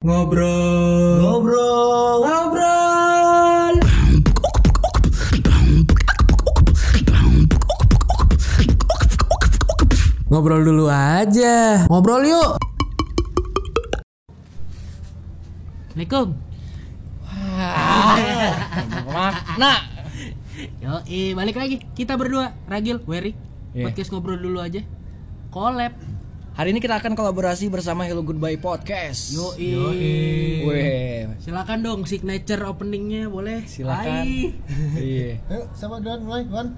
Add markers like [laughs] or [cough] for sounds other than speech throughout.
Ngobrol. Ngobrol. Ngobrol. Ngobrol dulu aja. Ngobrol yuk. Assalamualaikum. Makna. Yo, eh, balik lagi. Kita berdua, Ragil, Wery. Iya. Podcast ngobrol dulu aja. Collab. Hari ini kita akan kolaborasi bersama Hello Goodbye Podcast. Yo, Weh, Silakan dong signature openingnya boleh. silakan. [laughs] Iya. Ayo, sama Duan mulai, Duan.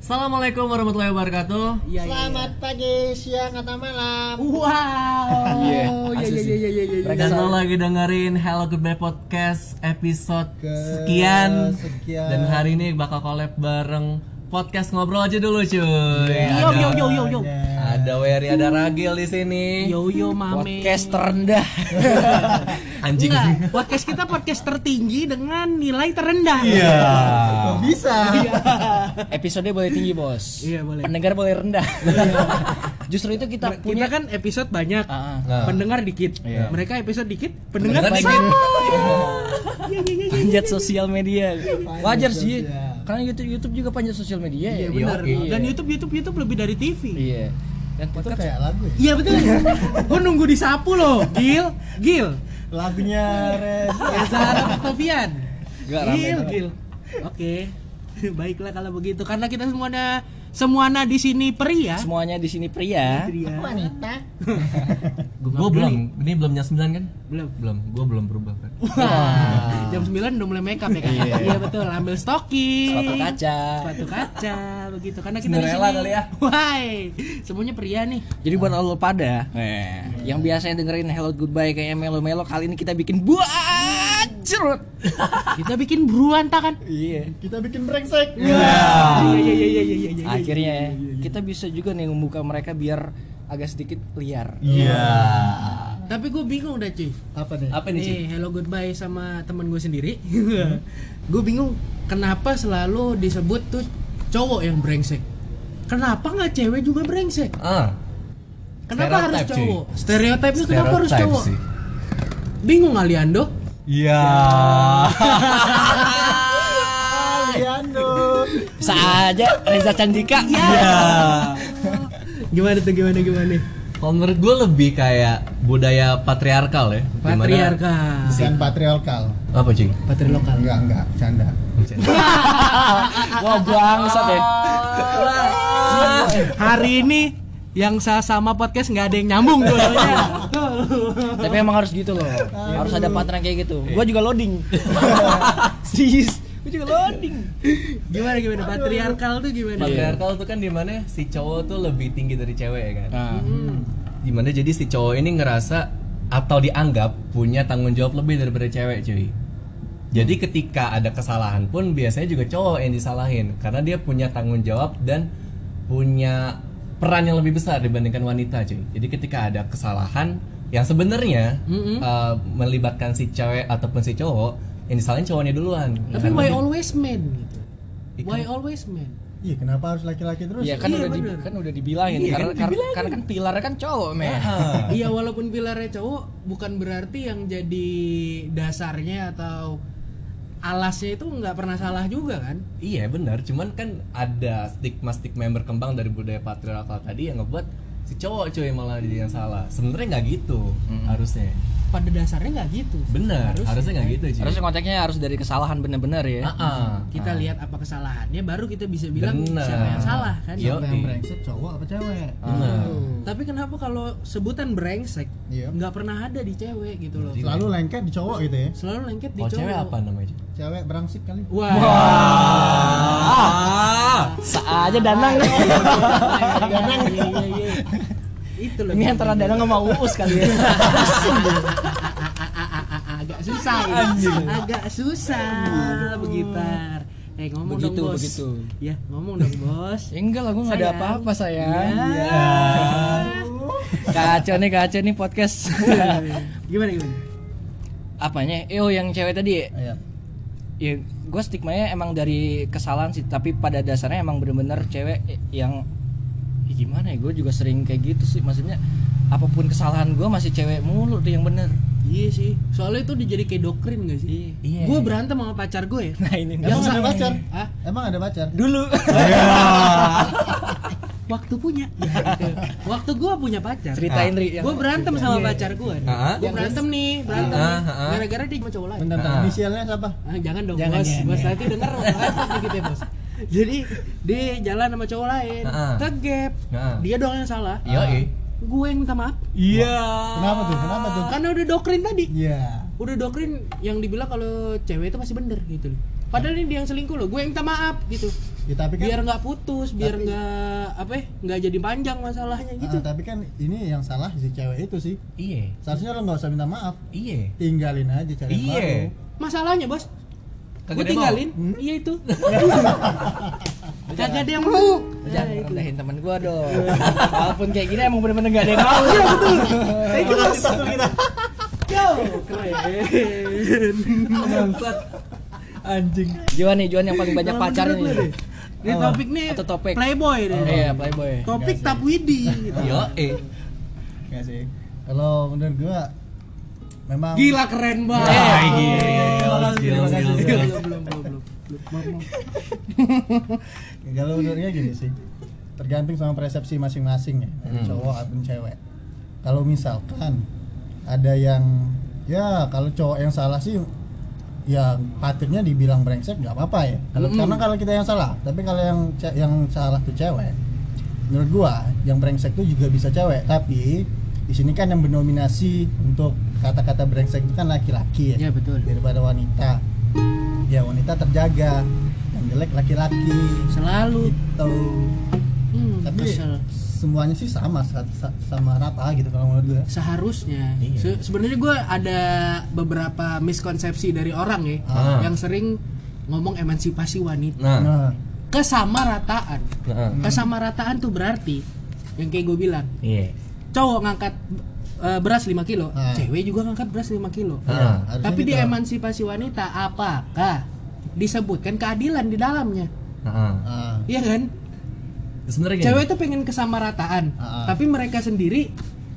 Assalamualaikum warahmatullahi wabarakatuh. Iya, iya. Selamat pagi, siang, atau malam. Wow. Iya, Iya, iya, iya, iya, iya, iya. Dan lo lagi dengerin Hello Goodbye Podcast episode Ke sekian. sekian. Dan hari ini bakal collab bareng podcast ngobrol aja dulu cuy. Yo, yo, yo, yo, yo. Ada Wery, ada Ragil di sini. Yo, yo, mame. Podcast terendah. [laughs] Anjing. Enggak, podcast kita podcast tertinggi dengan nilai terendah. Iya. Kok bisa? Episode boleh tinggi, Bos. Iya, boleh. Pendengar boleh rendah. [laughs] Justru itu kita Kita punya kan episode banyak, ah. Nah. pendengar dikit. Iya. Mereka episode dikit, pendengar Pendengar banyak. dikit. panjat sosial media. Wajar sih. Karena YouTube YouTube juga panjat sosial media. Iya ya. benar. Iya. Dan YouTube YouTube YouTube lebih dari TV. Iya. Dan Itu podcast kayak lagu ya? Iya betul. Gue nunggu disapu loh, Gil, Gil. Lagunya Red. Ya Zahra Octavian. Gil. Gil. Oke. Baiklah kalau begitu karena kita semuanya semuanya di sini pria. semuanya di sini pria. Pria. Wanita. [laughs] Gue belum, ini belum jam 9 kan? Belum. Belum, gue belum berubah kan. Wah, jam 9 udah mulai make up ya kan? Iya. Iya betul, ambil stocking. Sepatu kaca. Sepatu kaca begitu karena kita di sini. kali ya. Wahai, semuanya pria nih. Jadi buat lo pada eh, yang biasanya dengerin Hello Goodbye kayak melo-melo kali ini kita bikin buat [laughs] Kita bikin beruanta kan? Iya. Kita bikin brengsek. Iya iya iya iya iya iya. iya. Akhirnya kita bisa juga nih membuka mereka biar agak sedikit liar. Iya. Tapi gue bingung dah cuy. Apa nih? Apa nih, Ci? Nih, hello goodbye sama teman gue sendiri. [laughs] gue bingung kenapa selalu disebut tuh cowok yang brengsek. Kenapa nggak cewek juga brengsek? Ah. Kenapa harus Stereotype, cuy. cowok? Stereotipnya kenapa harus cowok? sih. Bingung Aliando? Iya. Bisa aja Reza Candika. Iya. Gimana tuh gimana gimana? Kalau menurut gue lebih kayak budaya patriarkal ya. Patriarkal. Bukan patriarkal. Apa cing? Patriarkal. Enggak, enggak, canda. Wah bangsat ya. Hari ini yang sa- sama podcast nggak ada yang nyambung dua-duanya. Tapi emang harus gitu loh. Harus ada partner kayak gitu. Gua juga loading. [laughs] Serius. Gua juga loading. gimana gimana? Patriarkal tuh gimana? Patriarkal tuh kan di mana si cowok tuh lebih tinggi dari cewek ya kan. Nah, Di mana jadi si cowok ini ngerasa atau dianggap punya tanggung jawab lebih daripada cewek cuy. Jadi ketika ada kesalahan pun biasanya juga cowok yang disalahin karena dia punya tanggung jawab dan punya peran yang lebih besar dibandingkan wanita cuy. Jadi ketika ada kesalahan yang sebenarnya uh, melibatkan si cewek ataupun si cowok yang disalahin cowoknya duluan. Tapi Karena why dia- always men gitu? Ikan- Why always men? Iya, kenapa harus laki-laki terus? Iya kan Iya, udah di, kan udah dibilangin Iya, karena, kan karena, dibilangin. karena kan pilarnya kan cowok, men. Iya walaupun pilarnya cowok bukan berarti yang jadi dasarnya atau alasnya itu nggak pernah salah juga kan? Iya benar, cuman kan ada stigma-stigma yang berkembang dari budaya patriarkal tadi yang ngebuat si cowok cuy malah jadi yang salah. Sebenarnya nggak gitu harusnya. Pada dasarnya nggak gitu. Benar, harusnya nggak gitu cuy. Harusnya konteksnya harus dari kesalahan bener-bener ya. Ah, ah. Kita lihat apa kesalahannya baru kita bisa bilang Bener. siapa yang salah kan? Yo. Siapa yang brengsek, cowok apa cewek? Benar. Tapi kenapa kalau sebutan brengsek Iya. nggak pernah ada di cewek gitu loh? Selalu lengket di cowok gitu ya. Selalu lengket di Kalau cowok. cewek apa namanya? Cewek berangsik kali. Wah. Ah. Sa aja Danang. Danang. [laughs] [laughs] Itu loh. Ini antara Danang sama Uus kali ya. agak susah ya. Agak susah begitar. Eh ngomong Begitu, dong bos. begitu. Ya ngomong dong bos. Ya enggak lah, gua enggak ada apa-apa sayang. Ya. Kacau nih, kacau nih podcast. gimana gimana? Apanya? Eh, yang cewek tadi. Iya. Ya, gue stigmanya emang dari kesalahan sih, tapi pada dasarnya emang bener-bener cewek yang ya gimana ya? Gue juga sering kayak gitu sih, maksudnya apa pun kesalahan gue masih cewek mulu tuh yang bener. Iya sih, soalnya itu dijadi kayak doktrin gak sih? Iya. Gue berantem sama pacar gue ya. [laughs] Nah ini Emang nggak ada usah. pacar? Hah? Emang ada pacar? Dulu. [laughs] Waktu punya. Ya, gitu. Waktu gue punya pacar. Ceritain Ri. yang- Gue berantem sama pacar gue. Ah. Gue berantem nih, berantem Ah, ah, ah. Gara-gara dia sama cowok lain. Bentar, bentar. Ah. Inisialnya siapa? Ah, jangan dong Jangan, bos, bos nanti denger gitu ya bos. Jadi dia jalan sama cowok lain, Ah. ke gap, Ah. dia doang yang salah. Yo, eh. Gue yang minta maaf, Iya. Kenapa tuh? Kenapa tuh? karena udah doktrin tadi. Iya. Udah doktrin yang dibilang kalau cewek itu masih bener gitu loh. Padahal ini dia yang selingkuh loh, gue yang minta maaf gitu. Ya, tapi kan Biar nggak putus, biar nggak apa ya, nggak jadi panjang masalahnya gitu. Ah, tapi kan ini yang salah si cewek itu sih. Iya. Seharusnya lo nggak usah minta maaf, Iya. tinggalin aja cari yang Iya. baru. Masalahnya bos, gue tinggalin, Hmm? iya itu. [laughs] Kagak ada yang mau. Jangan Ya, rendahin temen gua dong. Walaupun kayak gini emang bener-bener gak ada yang mau. Iya betul. Itu bos. [laughs] Yo, keren. Bangsat. Anjing. Juan nih, Juan yang paling banyak pacar nih. Ini topik nih Atau topik? Playboy deh. Iya, playboy. Topik Enggak tap widi. gitu. Yo, eh. Nggak sih. Kalau menurut gua memang Gila keren banget. Gila, gila, gila, gila. belum, belum, belum, belum. Maaf, maaf. kalau menurutnya gini sih. Tergantung sama persepsi masing-masing ya, Hmm. cowok ataupun cewek. Kalau misalkan ada yang ya kalau cowok yang salah sih ya patutnya dibilang brengsek nggak apa-apa ya. Kalau Mm-mm. karena kalau kita yang salah, tapi kalau yang yang salah tuh cewek, menurut gua yang brengsek tuh juga bisa cewek, tapi di sini kan yang mendominasi untuk kata-kata brengsek itu kan laki-laki ya, Iya, betul. daripada wanita. Ya wanita terjaga, yang jelek laki-laki. Selalu. Gitu. Hmm, Tapi kesel. semuanya sih sama sa- sa- sama rata gitu kalau menurut gua. seharusnya Iya. Se- sebenarnya gue ada beberapa miskonsepsi dari orang ya Ah. yang sering ngomong emansipasi wanita Nah. Nah, kesamarataan Nah. kesamarataan tuh berarti yang kayak gue bilang Iya. Cowok ngangkat eh, beras 5 kilo Ah. cewek juga ngangkat beras 5 kilo Ah. tapi gitu. di emansipasi wanita apakah disebutkan keadilan di dalamnya Nah. Ah, iya kan Sebenarnya gini. cewek itu pengen kesamarataan Ah. tapi mereka sendiri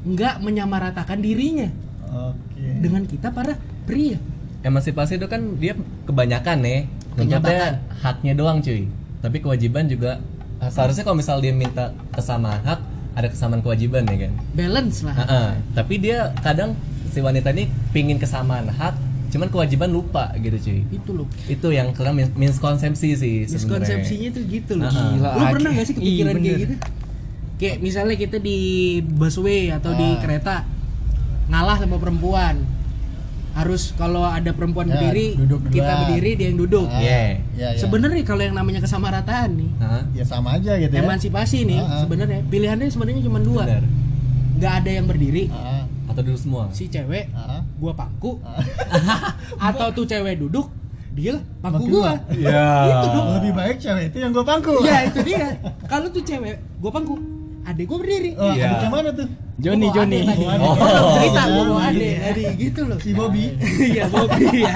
nggak menyamaratakan dirinya Oke. dengan kita para pria emansipasi itu kan dia kebanyakan nih nuntutnya haknya doang cuy tapi kewajiban juga eh, seharusnya kalau misal dia minta kesamaan hak ada kesamaan kewajiban ya kan? Balance lah. Heeh. tapi dia kadang si wanita ini pingin kesamaan hak cuman kewajiban lupa gitu cuy. Itu loh itu yang kadang mis- miskonsepsi sih sebenarnya. Miskonsepsinya tuh gitu loh Ah, ah. Gila, lu pernah gak sih kepikiran kayak gitu? Kayak misalnya kita di busway atau di Ah. kereta ngalah sama perempuan harus kalau ada perempuan Ya, berdiri duduk kita berdiri dia yang duduk Ah, Iya. iya, iya. sebenarnya kalau yang namanya kesamarataan nih Hah? ya sama aja gitu ya. emansipasi nih ah. sebenarnya pilihannya sebenarnya cuma dua Benar. nggak ada yang berdiri Ah, atau dulu semua si cewek ah, gua pangku ah. [laughs] atau tuh cewek duduk dia pangku Pangku gua gua. ya itu dong Lebih baik cewek itu yang gue pangku. Iya itu dia. Kalau tuh cewek, gue pangku. Adek gue berdiri. Oh, Iya. adiknya mana tuh? Joni, bawa Joni. Oh, Oh, adek. cerita Oh, gue Joni. adek tadi gitu loh. Si Bobby. Iya Bobby. [laughs] ya.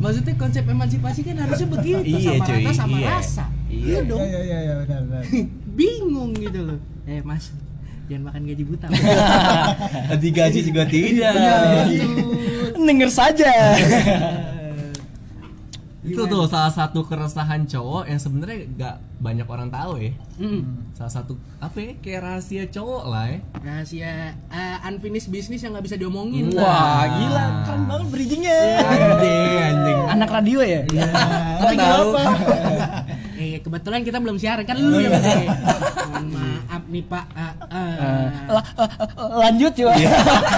Maksudnya konsep emansipasi kan harusnya begitu Iya, sama cuy. rata sama Iya. rasa. Iya. Iya dong. Iya, iya, iya, iya, benar, benar. [laughs] Bingung gitu loh. Eh Mas, jangan makan gaji buta. [laughs] digaji juga tidak Denger saja. Itu tuh salah satu keresahan cowok yang sebenarnya nggak banyak orang tahu ya Mm. salah satu apa ya kayak rahasia cowok lah ya Rahasia eh, unfinished business yang nggak bisa diomongin. Wah, gila. Keren banget bridgingnya. anjing anjing Anak radio ya? Iya. Lagi tahu. [laughs] Eh kebetulan kita belum siaran kan lu yang eh. Mohon maaf nih Pak. La- eh, eh, lanjut coba.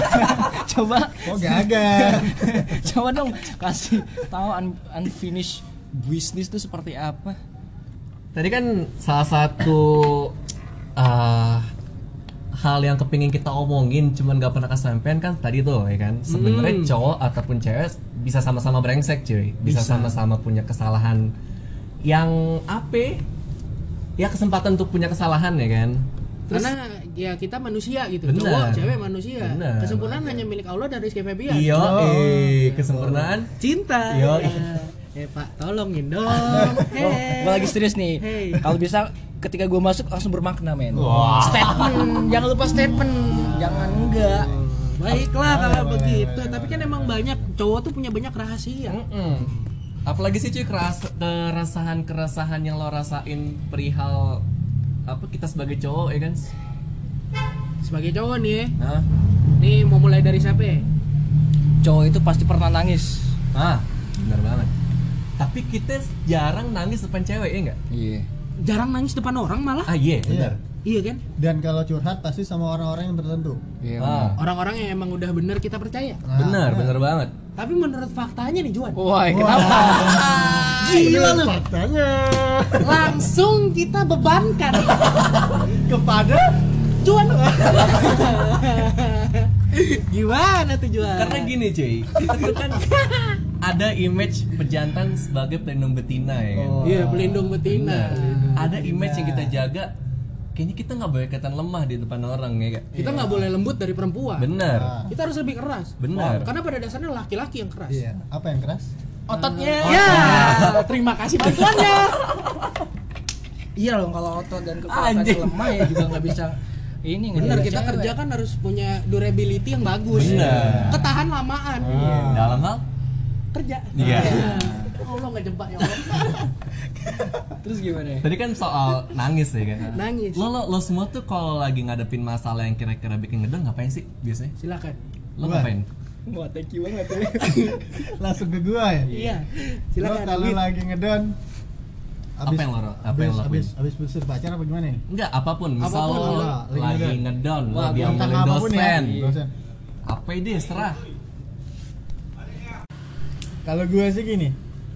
[laughs] coba Oh, gagal. [laughs] coba dong kasih tahu un- unfinished business itu seperti apa? tadi kan salah satu uh, hal yang kepingin kita omongin cuman gak pernah kesampaian kan tadi tuh ya kan sebenarnya Hmm. cowok ataupun cewek bisa sama-sama brengsek cuy bisa sama-sama punya kesalahan yang apa ya kesempatan untuk punya kesalahan ya kan Terus- Karena ya kita manusia gitu, Benar. cowok, cewek manusia. Benar. Kesempurnaan hanya milik Allah dan Rizky Febian. iya Oh. eh kesempurnaan Cinta. Yo. Eh, Pak, tolongin dong. [laughs] Hey. Gue lagi serius nih. Hey. Kalau bisa ketika gue masuk langsung bermakna men. Wah. Statement, jangan lupa statement, jangan enggak. baiklah kalau begitu tapi kan emang banyak cowok tuh punya banyak rahasia Mm-mm. Apalagi sih cuy keras keresahan-keresahan yang lo rasain perihal apa kita sebagai cowok ya kan? sebagai cowok nih ya Hah? nih mau mulai dari siapa ya? Cowok itu pasti pernah nangis. Ah, benar banget. Tapi kita jarang nangis depan cewek ya enggak? Iya. jarang nangis depan orang malah Ah iya, benar. Iya kan Dan kalau curhat pasti sama orang-orang yang tertentu. Iya. Ah, orang-orang yang emang udah bener kita percaya Nah, benar, benar banget. tapi menurut faktanya nih Juan Wah, kenapa? [laughs] gila lu Faktanya langsung kita bebankan kepada Juan [laughs] gimana tuh Juan Karena gini cuy, kan ada image pejantan sebagai pelindung betina ya kan? Oh. iya pelindung betina Benar. Ada image yang kita jaga. Kayaknya kita nggak boleh kelihatan lemah di depan orang ya kak. kita nggak boleh lembut dari perempuan Benar, Ah. kita harus lebih keras benar. karena pada dasarnya laki-laki yang keras Iya, apa yang keras? Ototnya. ya terima kasih [laughs] bantuannya Iya loh kalau otot dan kekuatan lemah ya juga nggak bisa ini bisa kita cewek. kerja kan harus punya durability yang bagus Bener. ketahan lamaan Dalam hal kerja Iya. Allah nggak jebak ya Allah [laughs] Terus gimana? ya? Tadi kan soal nangis ya kan. nangis Lo, lo, lo semua tuh kalau lagi ngadepin masalah yang kira-kira bikin ngedon ngapain sih biasanya? silakan Lo Gua. ngapain? Wah, thank you banget ya. [laughs] Langsung ke gua ya. iya Lo silakan kalau lagi ngedon Apa yang lo- apa abis, yang lo abis, abis putus pacar apa gimana nih? Enggak, apa pun. Misal Apa pun, lo iya. Lagi ngedon, lo apa pun ya. dosen. dosen. Apa ide serah. Kalau gue sih gini,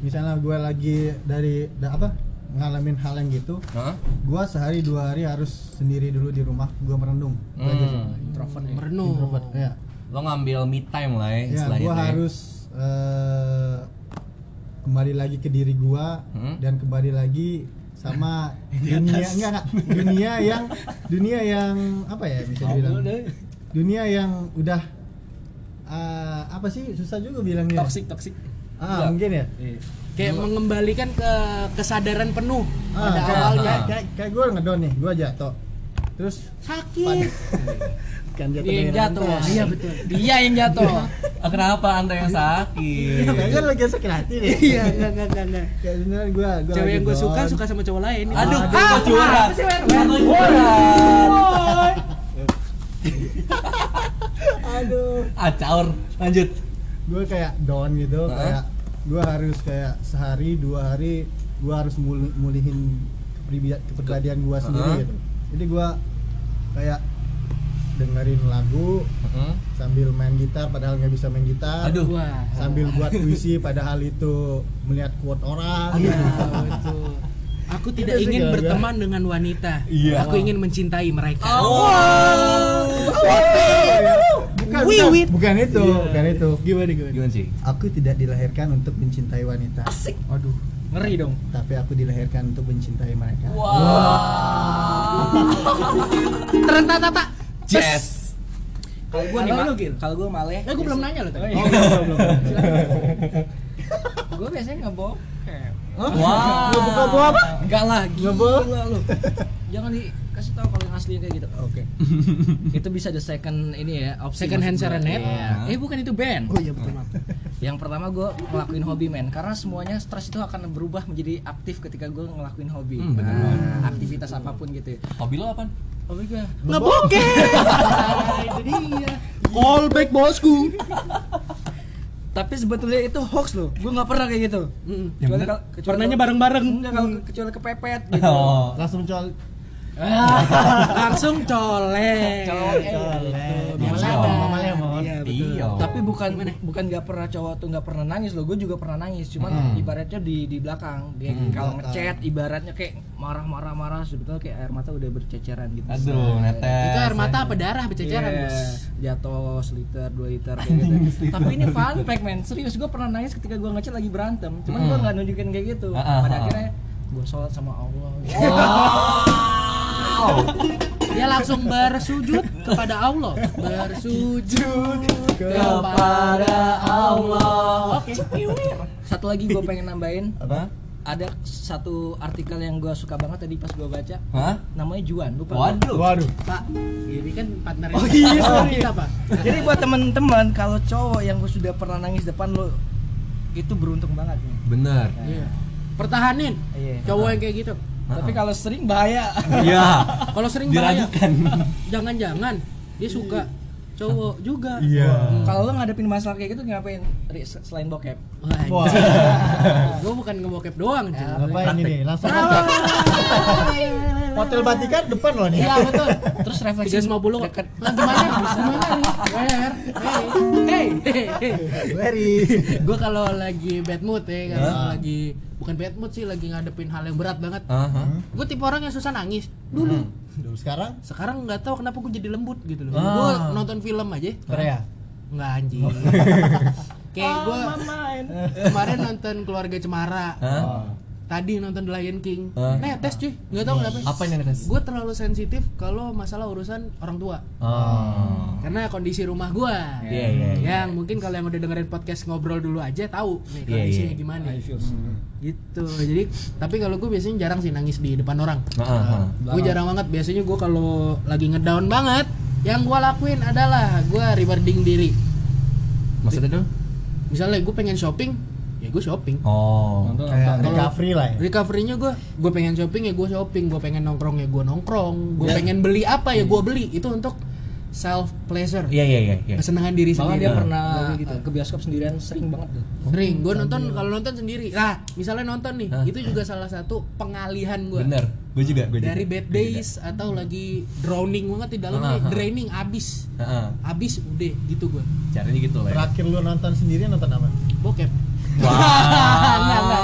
misalnya gue lagi dari da, apa ngalamin hal yang gitu, Hah? gue sehari dua hari harus sendiri dulu di rumah, gue merenung. Itu aja sih. Hmm. Introvert ya. merenung Introvert, ya. Lo ngambil me time lah ya, Ya, istilahnya gue ya. harus eh, kembali lagi ke diri gue Hmm? dan kembali lagi sama [laughs] dunia enggak enggak dunia yang dunia yang apa ya bisa dibilang dunia yang udah eh, apa sih susah juga bilangnya Toxic, toxic. Ah mungkin ya? Kayak mengembalikan ke kesadaran penuh. Ah, pada kayak, awalnya kayak, kayak, kayak gue ngedon nih gue jatuh. Terus sakit. [laughs] kan jatuh Dia yang dari jatuh. rantai. iya betul. Dia yang jatuh. [laughs] Kenapa anda yang sakit? kayaknya lagi sakit hati nih. Iya enggak enggak enggak, enggak. Kayak sebenarnya gue gue cewek yang gue suka suka sama cowok lain. Aduh, Ah, gue curhat. curhat. aduh. Ah, [laughs] caur. Lanjut. Gue kayak down gitu Heeh. kayak gue harus kayak sehari dua hari gue harus mul- mulihin kepribadian gue sendiri Heeh. gitu jadi gue kayak dengerin lagu Heeh. sambil main gitar padahal nggak bisa main gitar Aduh. Wah. sambil buat puisi padahal itu melihat quote orang Iya, betul. Aku tidak Itu sih ingin berteman dengan wanita. Iya. Aku ingin mencintai mereka. bukan, Wih, bukan, wih. bukan itu bukan itu Gimana gimana? Gimana sih? aku tidak dilahirkan untuk mencintai wanita Asik. Aduh. Ngeri dong. tapi aku dilahirkan untuk mencintai mereka Terentata-tata. Yes. Kalau gue nih, Kalau gue male. Eh, gue belum nanya loh tadi. Oh, iya. Oh, belum, belum. gue biasanya ngebokep. Hah? Wah. Nggak buka buah apa? Enggak lah, Nggak boleh. gila lu. Jangan dikasih tahu kalau yang asli kayak gitu. Oke. [laughs] itu bisa the second ini ya, opsi Second hand gua. serenade. Iya. Eh bukan itu band. Oh iya betul maaf. Yang pertama gue ngelakuin hobi men, karena semuanya stres itu akan berubah menjadi aktif ketika gue ngelakuin hobi. Hmm, bener Nah, aktivitas apa pun gitu. ya. Hobi lo apa? Hobi gue Ngebokep. [laughs] itu dia. Callback bosku. [laughs] tapi sebetulnya itu hoax loh gue nggak pernah kayak gitu Mm. kecuali kalau kecuali Pernahnya kalau- bareng-bareng. enggak kalau kecuali kepepet [laughs] gitu Oh. langsung col [laughs] Langsung colek. Colek. Gitu. Iya. Iya betul. Iya. tapi bukan bukan nggak pernah cowok tuh nggak pernah nangis loh gue juga pernah nangis cuman Hmm. ibaratnya di di belakang dia Hmm. kalau Belakang. ngechat ibaratnya kayak marah-marah marah sebetulnya kayak air mata udah berceceran gitu Aduh, netes. Itu air mata apa darah berceceran, Iya, Bos? jatuh seliter dua liter kayak [laughs] gitu. Tapi ini fun fact men, serius gue pernah nangis ketika gue ngechat lagi berantem. Cuman gue Hmm. nggak nunjukin kayak gitu. Ah, ah, Pada ah. akhirnya gue sholat sama Allah. Wow. [laughs] Dia langsung bersujud kepada Allah. Bersujud Kepada Allah. Oke. Satu lagi gue pengen nambahin, Apa? ada satu artikel yang gue suka banget tadi pas gue baca Hah? namanya Juan lupa Waduh. Waduh. Pak, ini kan partner Oh iya, sorry. kita, Pak. jadi buat teman-teman kalau cowok yang sudah pernah nangis depan lo itu beruntung banget nih Bener. Iya. Pertahanin. Iya. Cowok yang kayak gitu. Tapi kalau sering bahaya Iya. [laughs] Kalau sering bahaya. Jangan-jangan dia suka cowok juga. Iya. kalau lo ngadepin masalah kayak gitu ngapain selain bokep Wah. [laughs] gue bukan ngebokep doang, cuy. Ngapain ini? Langsung aja. [laughs] Hotel Batika depan loh nih. Iya betul. terus refleksi 350 kok. deket Lah gimana? Gimana nih? Where? Hey. Hey. hey. Very. Gue kalau lagi bad mood ya, kalau Ah. lagi bukan bad mood sih, lagi ngadepin hal yang berat banget. Aha. Gue tipe orang yang susah nangis dulu. Dulu sekarang Sekarang nggak tahu kenapa gue jadi lembut gitu loh. Ah. Gue nonton film aja, Korea. nggak anjing. Kayak gue kemarin nonton Keluarga Cemara. Hah? Oh. Tadi nonton The Lion King. Ah. Netes cuy, nggak tahu kenapa. Apa yang netes? Gue terlalu sensitif kalau masalah urusan orang tua. Oh. Karena kondisi rumah gua. Iya, iya, iya. Yang mungkin kalau yang udah dengerin podcast ngobrol dulu aja tahu nih Iya, kondisinya iya. gimana. Gitu. Jadi tapi kalau gue biasanya jarang sih nangis di depan orang. Aha. Gue jarang banget biasanya gue kalau lagi ngedown banget yang gua lakuin adalah gua rewarding diri. Maksudnya tuh? Misalnya gue pengen shopping, ya gue shopping. Oh. Kayak recovery lah ya. Recovery-nya gue, gue pengen shopping ya gue shopping, gue pengen nongkrong ya gue nongkrong, gue pengen beli apa ya gue beli. Itu untuk self pleasure, Iya iya iya. iya. kesenangan diri Bahkan sendiri. dia Nah. pernah Kayak gitu. uh, ke bioskop sendirian sering banget tuh. Sering, gue nonton kalau nonton sendiri. Nah, misalnya nonton nih, Hah? itu juga salah satu pengalihan gue. Bener. Gue juga. Gue Dari juga. bad days atau lagi drowning banget di dalam Ah, nih, ah. draining abis, Heeh. abis udah gitu gue. Caranya gitu lah. Ya. Terakhir lu nonton sendiri nonton apa? Bokep. Wah. Enggak, enggak,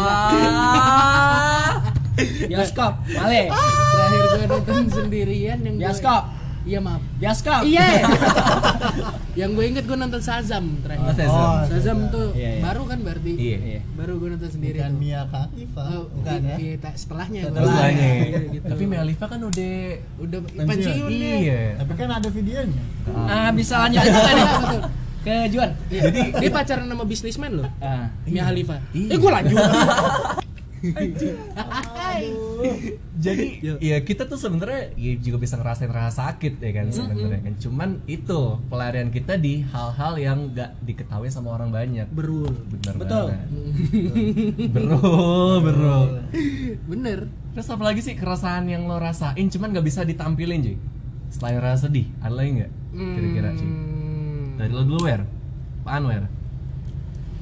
[laughs] Bioskop, Male. Terakhir gue nonton sendirian yang gue- Bioskop. Iya maaf. Bioskop. Iya. [laughs] yang gue inget gue nonton Shazam Oh, terakhir. Shazam. Oh, Shazam tuh Iya, iya. baru kan berarti. Iya. Iya. Baru gue nonton sendiri Bukan tuh. Mia Khalifa. Oh, Bukan ya. iya, tak- setelahnya gua. Setelahnya. Gitu. Tapi Melifa kan udah udah Pensiun. deh. Iya. Tapi kan ada videonya. Ah, bisa lanjut aja kan nih. Ke Juan. Jadi dia pacaran sama bisnismen loh. Ah. Mia Khalifa. Iya. Eh gue lanjut. Jadi ya kita tuh sebenarnya ya juga bisa ngerasain rasa sakit ya kan sebenarnya kan. Cuman itu pelarian kita di hal-hal yang nggak diketahui sama orang banyak. Berul. Bener Betul. Bro, [laughs] bro. Bener. Terus apa lagi sih keresahan yang lo rasain cuman nggak bisa ditampilin cuy? Selain rasa sedih, ada lagi nggak? Kira-kira cuy. Hmm, Dari lo dulu Wer. Pak Anwer.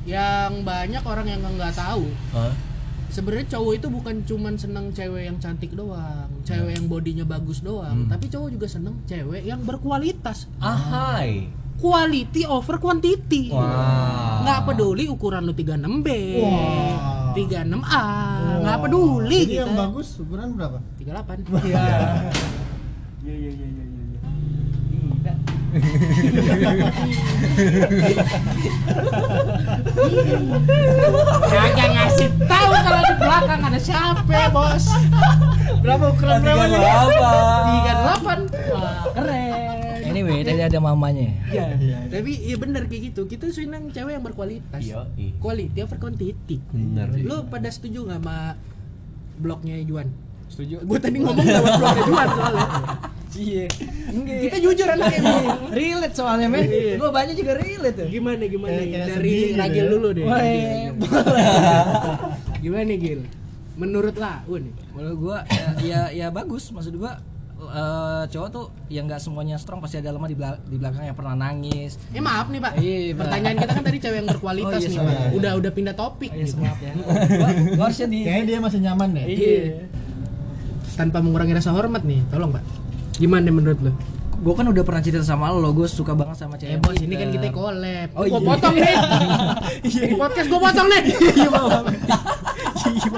Yang banyak orang yang nggak tahu. Hah? Sebenarnya cowok itu bukan cuman seneng cewek yang cantik doang, cewek yang bodinya bagus doang, tapi cowok juga seneng cewek yang berkualitas. Ahai. Quality over quantity. Wah. Nggak peduli ukuran lu 36B, Wah. 36A, nggak peduli Jadi kita. yang bagus ukuran berapa? 38. [laughs] Iya. Kagak ngasih tahu kalau di belakang ada siapa, Bos. Berapa ukuran berapa nih? apa? 38. Wah, keren. Anyway, tadi ada mamanya. Iya, [laughs] tapi iya bener kayak gitu. Kita senang cewek yang berkualitas. Iya, iya. Quality over quantity. Bener. Lu pada setuju nggak sama blognya Juan? Setuju? Gue tadi ngomong lewat blognya Juan soalnya. Iya. Kita jujur anak ini. relate soalnya men. Iya. Gua banyak juga relate tuh. Gimana gimana? Kayak- kayak Dari gitu Ragil ya. dulu deh. Wah, [laughs] Gimana Gil? Menurut Laun nih? Menurut gua ya, ya, ya bagus maksud gua eh, cowok tuh yang nggak semuanya strong pasti ada lemah di, bela- di belakang yang pernah nangis. Eh maaf nih Pak. Iya. Pertanyaan kita kan tadi cewek yang berkualitas Oh, iya, nih. Pak. Udah udah pindah topik. Iya, gitu. maaf ya. Gua, gua harusnya di Kayaknya dia masih nyaman deh. Iya. Tanpa mengurangi rasa hormat nih, tolong Pak. Gimana menurut lo? Gua kan udah pernah cerita sama lo, gue suka banget sama cewek. Eh bos, ini kan kita collab. Oh, gua iya. potong nih. [laughs] Ini podcast gua potong nih. Iya. Iya.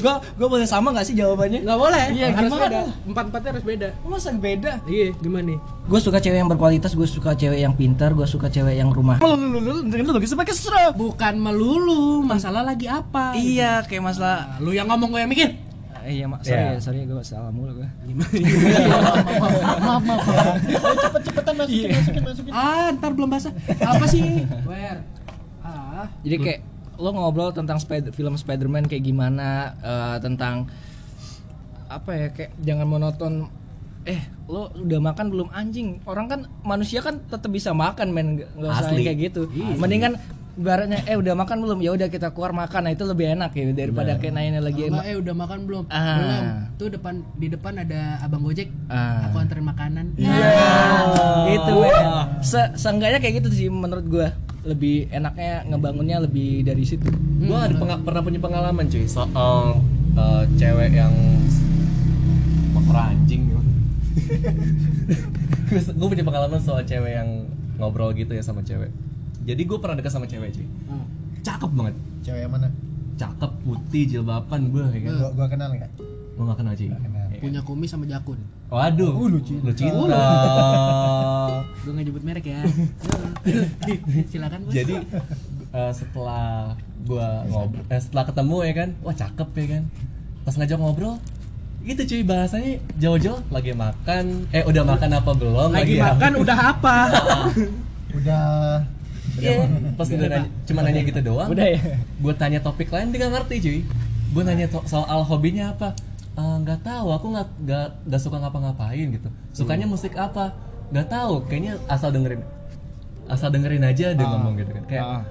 Gua gua boleh sama gak sih jawabannya? Nggak boleh. Iya, harus gimana? beda. Empat empatnya harus beda. Masa beda? Iya, gimana nih? Gue suka cewek yang berkualitas, gue suka cewek yang pintar, gue suka cewek yang rumah. Lu lu lu lu lagi sebagai serap. Bukan melulu, masalah lagi apa? Iya, kayak masalah. Nah, lu yang ngomong gue yang mikir. Eh, iya, mak, sorry, Iya. ya, sorry, gue salah mulu gue. [laughs] maaf, maaf, maaf. Cepet-cepetan masukin, masukin, masukin. Ah, ntar belum basah. Apa sih? Where? Ah, Jadi kayak lo ngobrol tentang Spider- film Spider-Man kayak gimana eh, tentang apa ya kayak jangan monoton eh lo udah makan belum anjing orang kan manusia kan tetap bisa makan men nggak usah Asli. kayak gitu mendingan ibaratnya eh udah makan belum ya udah kita keluar makan nah itu lebih enak ya daripada kayak nanya lagi Kalau nggak, eh udah makan belum? Ah. Belum. Tuh depan di depan ada abang Gojek. Ah. Aku anterin makanan. Iya. Itu men. Se seenggaknya kayak gitu sih menurut gua. Lebih enaknya ngebangunnya lebih dari situ. gue ada penga- pernah punya pengalaman cuy soal uh, cewek yang motor anjing [laughs] gue punya pengalaman soal cewek yang ngobrol gitu ya sama cewek jadi gue pernah dekat sama cewek cuy Hmm. cakep banget cewek yang mana cakep putih jilbaban gue ya kan gua gua kenal nggak lo gak kenal cuy kenal. Ya. Punya kumis sama jakun. waduh Uh, lu cinta. lu cinta Gue nggak nyebut merek ya. [laughs] Silakan bos. jadi uh, setelah gua ngobrol eh, setelah ketemu ya kan wah cakep ya kan pas ngajak ngobrol gitu cuy bahasanya jauh-jauh lagi makan eh udah makan apa belum lagi apa? makan udah apa? [laughs] udah Iya, pas udah nanya, cuma nanya gitu doang Udah ya. gue tanya topik lain dia gak ngerti cuy gue nanya soal hobinya apa "Eh, nggak tahu aku nggak nggak suka ngapa-ngapain gitu sukanya musik apa nggak tahu kayaknya asal dengerin asal dengerin aja dia ngomong gitu kan kayak Ah.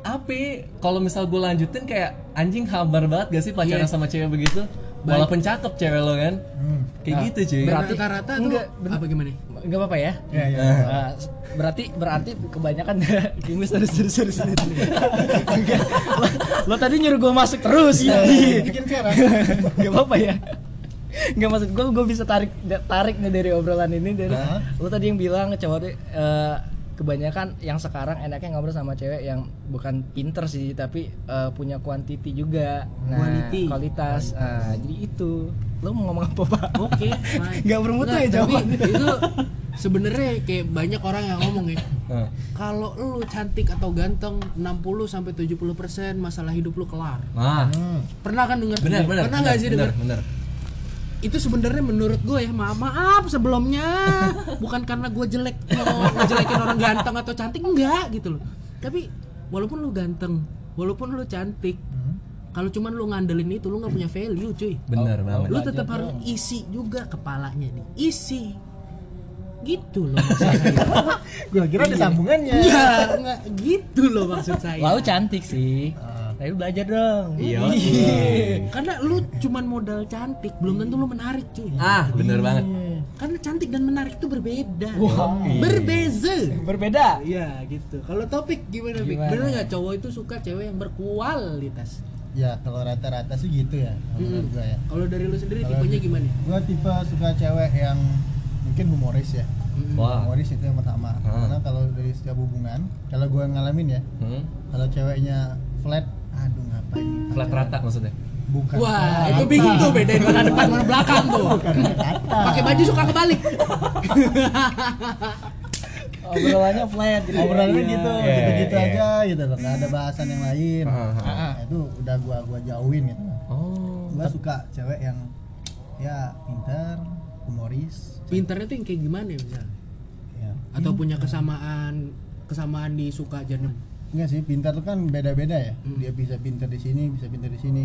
Api, kalau misal gue lanjutin kayak anjing hambar banget gak sih pacaran Iya. sama cewek begitu? Walaupun cakep cewek lo kan, hmm. kayak gitu cuy. Berarti rata-rata tuh Enggak, bener. apa gimana? Enggak apa-apa ya. ya ya Ah, berarti berarti kebanyakan King Wis terus terus terus. Enggak. lo, lo tadi nyuruh gue masuk terus. iya bikin sekarang Enggak apa-apa ya. Enggak maksud gue gue bisa tarik tarik nih dari obrolan ini dari Hah? lo tadi yang bilang cowok deh, eh, kebanyakan yang sekarang enaknya ngobrol sama cewek yang bukan pinter sih tapi eh, punya quantity juga nah Quality. kualitas Nah, jadi itu lo mau ngomong apa pak Oke, [laughs] fine. Nggak bermutu Nggak, ya jawabannya. Itu sebenarnya kayak banyak orang yang ngomong ya. Nah, [laughs] Kalau lu cantik atau ganteng 60 sampai 70% masalah hidup lu kelar. ah. Pernah kan benar. Pernah nggak sih benar. Itu sebenarnya menurut gue ya, maaf, maaf sebelumnya. Bukan karena gue jelek mau ngejelekin orang ganteng atau cantik enggak gitu loh. Tapi walaupun lu ganteng, walaupun lu cantik, kalau cuman lu ngandelin itu lu nggak punya value, cuy. Benar banget. lu tetap harus isi juga kepalanya nih isi. Gitu loh maksud [laughs] saya. Gua kira ada sambungannya. Enggak enggak gitu loh maksud saya. Lau cantik sih. Tapi belajar dong. Iya. [laughs] karena lu cuman modal cantik belum tentu lu menarik cuy Ah, benar banget. karena cantik dan menarik itu berbeda Iya. berbeza Berbeda. iya gitu kalau topik gimana Pik? Gimana? bener nggak cowok itu suka cewek yang berkualitas ya kalau rata-rata sih gitu ya menurut gua ya kalau dari lu sendiri tipenya gimana gua tipe suka cewek yang mungkin humoris ya. Wah. humoris itu yang pertama Ah. karena kalau dari setiap hubungan kalau gua ngalamin ya Hmm? kalau ceweknya flat aduh ngapain Flat rata maksudnya. bukan Wah, flat itu rata. bingung tuh bedain mana depan mana belakang tuh. rata Pakai baju suka kebalik. Obrolannya flat gitu. obrolannya Iya, gitu iya, gitu-gitu iya. aja gitu loh nggak ada bahasan yang lain. Nah, itu udah gua gua jauhin gitu Oh. gua suka cewek yang ya pintar humoris Pinternya tuh yang kayak gimana ya misalnya? ya Atau punya kesamaan kesamaan di suka jenem. Enggak sih, pintar tuh kan beda-beda ya. Hmm. Dia bisa pintar di sini, bisa pintar di sini.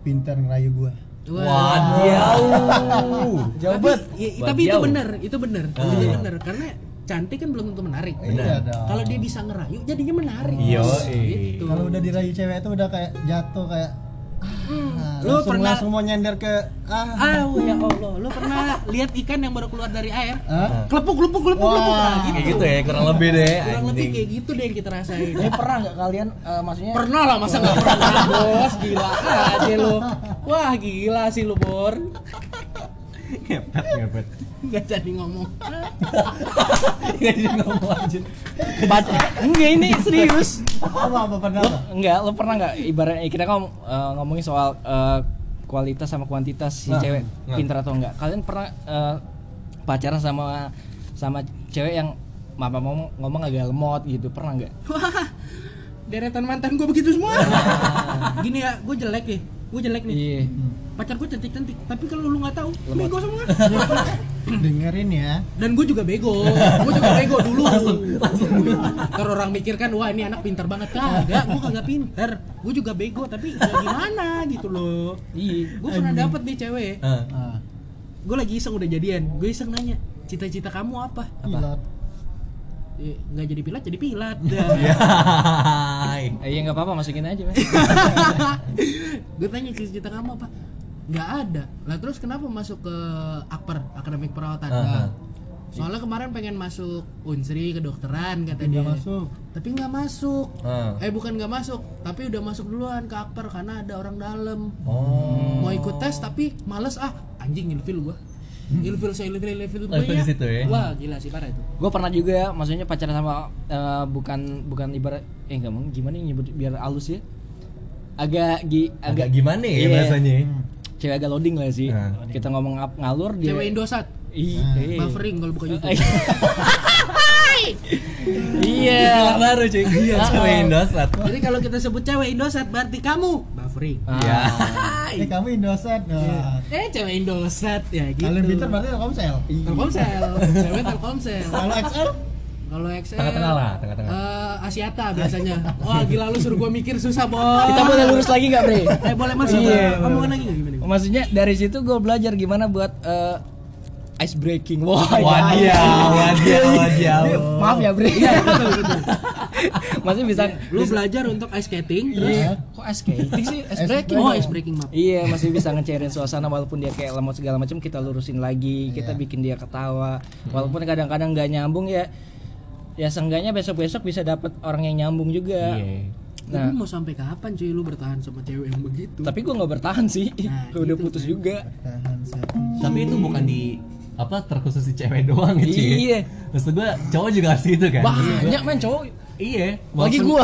Pintar ngerayu gua. Waduh. [laughs] Jauh tapi, banget. ya, tapi itu jauh. bener, itu bener, Ah. itu bener. Karena cantik kan belum tentu menarik. Iya. Kalau dia bisa ngerayu, jadinya menarik. Iya, Gitu. Kalau udah dirayu cewek itu udah kayak jatuh kayak ah, Lu langsung, pernah- mau nyender ke ah, Ah, ya Allah, lu pernah lihat ikan yang baru keluar dari air? Hah? Kelepuk, kelepuk, kelepuk, Wah. kelepuk, nah, gitu. Kayak gitu ya, kurang lebih deh. Kurang lebih kayak gitu deh yang kita rasain. Ini pernah nggak kalian eh, maksudnya Pernah lah masa nggak pernah bos gila aja lu wah gila sih lu bor Ngepet, ngepet. Nggak jadi ngomong [laughs] Nggak jadi ngomong lanjut. Baca. Enggak ini serius. apa apa pernah Lo, enggak, lo pernah nggak ibaratnya kita kan eh, ngomongin soal eh, kualitas sama kuantitas si Nah, cewek nah. pintar atau enggak. Kalian pernah eh, pacaran sama sama cewek yang mama ngomong ngomong agak lemot gitu, pernah nggak? wah deretan mantan gue begitu semua [laughs] gini ya gue jelek ya gue jelek nih Iya. pacar gue cantik cantik tapi kalau lu nggak tahu Lemot. bego semua [laughs] dengerin ya dan gue juga bego gue juga bego [laughs] dulu Ntar orang mikir kan wah ini anak pintar banget kagak gue kagak pintar gue juga bego tapi ya gimana gitu loh Iya. gue pernah dapet nih cewek Ah. gue lagi iseng udah jadian gue iseng nanya cita-cita kamu apa pilot. Eh, nggak jadi pilat jadi pilat [laughs] Ya. Hai. Eh, iya nggak apa-apa masukin aja. Mas. gue tanya cita-cita kamu apa nggak ada lah terus kenapa masuk ke akper akademik perawatan Aha. soalnya kemarin pengen masuk unsri kedokteran kata Nggak dia masuk. tapi nggak masuk Ah. eh bukan nggak masuk tapi udah masuk duluan ke akper karena ada orang dalam Oh. mau ikut tes tapi males ah anjing ilfil gua ilfil saya ilfil ilfil itu di situ ya? wah gila sih parah itu gue pernah juga, maksudnya pacaran sama eh, bukan bukan ibarat eh nggak mau gimana nyebut biar halus ya. Agak gi, Agak agak, gimana ya Iya. bahasanya? Cewek agak loading lah sih. Ah. Kita ngomong ngalur dia. cewek Indosat Ih, Ah. eh. buffering kalau buka YouTube Iya. Baru cuy. Iya, cewek Indosat. jadi kalau kita sebut cewek Indosat berarti kamu buffering Ah. Ya. Eh kamu Indosat. Wah. eh cewek Indosat ya gitu Kalian pintar berarti Telkomsel. Telkomsel cewek Telkomsel Kalau XL kalau XL Tengah-tengah lah, tengah-tengah. eh, Asiata [laughs] biasanya wah gila lu suruh gua mikir susah bos Kita boleh lurus lagi nggak, Bre? eh boleh masuk Iya. omongan lagi nggak gimana Maksudnya dari situ gue belajar gimana buat eh, ice breaking. Wah, Wadiah, wadiah, wadiah. Maaf ya, Bre. iya betul betul [laughs] Maksudnya bisa lu belajar untuk ice skating terus Iya. Kok ice skating sih? Ice breaking. oh ice breaking maaf Iya, masih bisa ngecairin suasana walaupun dia kayak lemot segala macam kita lurusin lagi, kita Iya. bikin dia ketawa. Walaupun kadang-kadang nggak nyambung ya ya seenggaknya besok-besok bisa dapet orang yang nyambung juga. Iya. Nah, Tapi mau sampai kapan cuy lu bertahan sama cewek yang begitu? tapi gua nggak bertahan sih. Nah, [laughs] Udah gitu putus kan. juga. tahan satu. Tapi itu bukan di apa terkhusus di cewek doang gitu ya. Iya. Maksud gua cowok juga harus gitu kan. Banyak men cowok. Iya. Lagi gua.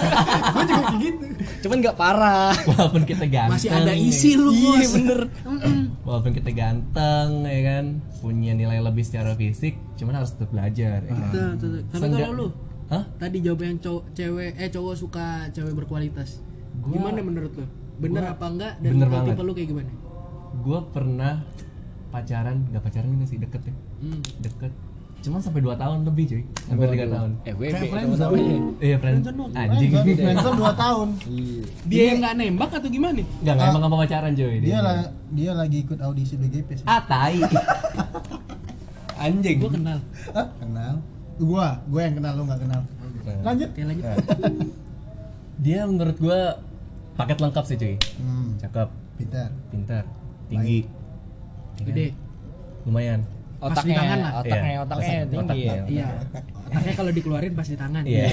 [laughs] Gua juga kayak gitu. Cuman nggak parah. Walaupun kita ganteng. Masih ada isi lu Iya bos. bener. Walaupun kita ganteng ya kan, punya nilai lebih secara fisik, cuman harus tetap belajar ya kan. Tapi kalau lu Hah? tadi jawab yang cowok cewek eh cowok suka cewek berkualitas. Gua- gimana menurut lu? Bener gua- apa enggak dan bener banget. tipe lu kayak gimana? Gue pernah pacaran, nggak pacaran gini sih deket ya, Hmm. deket. Cuman sampai 2 tahun lebih cuy, hampir 3 tahun. FWB. Itu friendzone. Iya friend, Friendzone anjing. Friendzone friendzone 2 tahun. Iya. Dia yang nggak nembak atau gimana? Enggak, enggak emang nggak mau pacaran cuy. Dia lah dia lagi ikut audisi BGP sih. Ah, tai. [laughs] Anjing. Gua kenal. Hah? Kenal? Gua, gua yang kenal lu nggak kenal. Lanjut. Oke lanjut. Dia menurut gua paket lengkap sih cuy. Hmm, Cakep, pintar. pintar, tinggi. Gede. Lumayan. Pas Otaknya, di tangan lah. otaknya, Iya, otaknya otak- tinggi otaknya, ya. Iya. Otaknya kalau dikeluarin pas di tangan. Iya.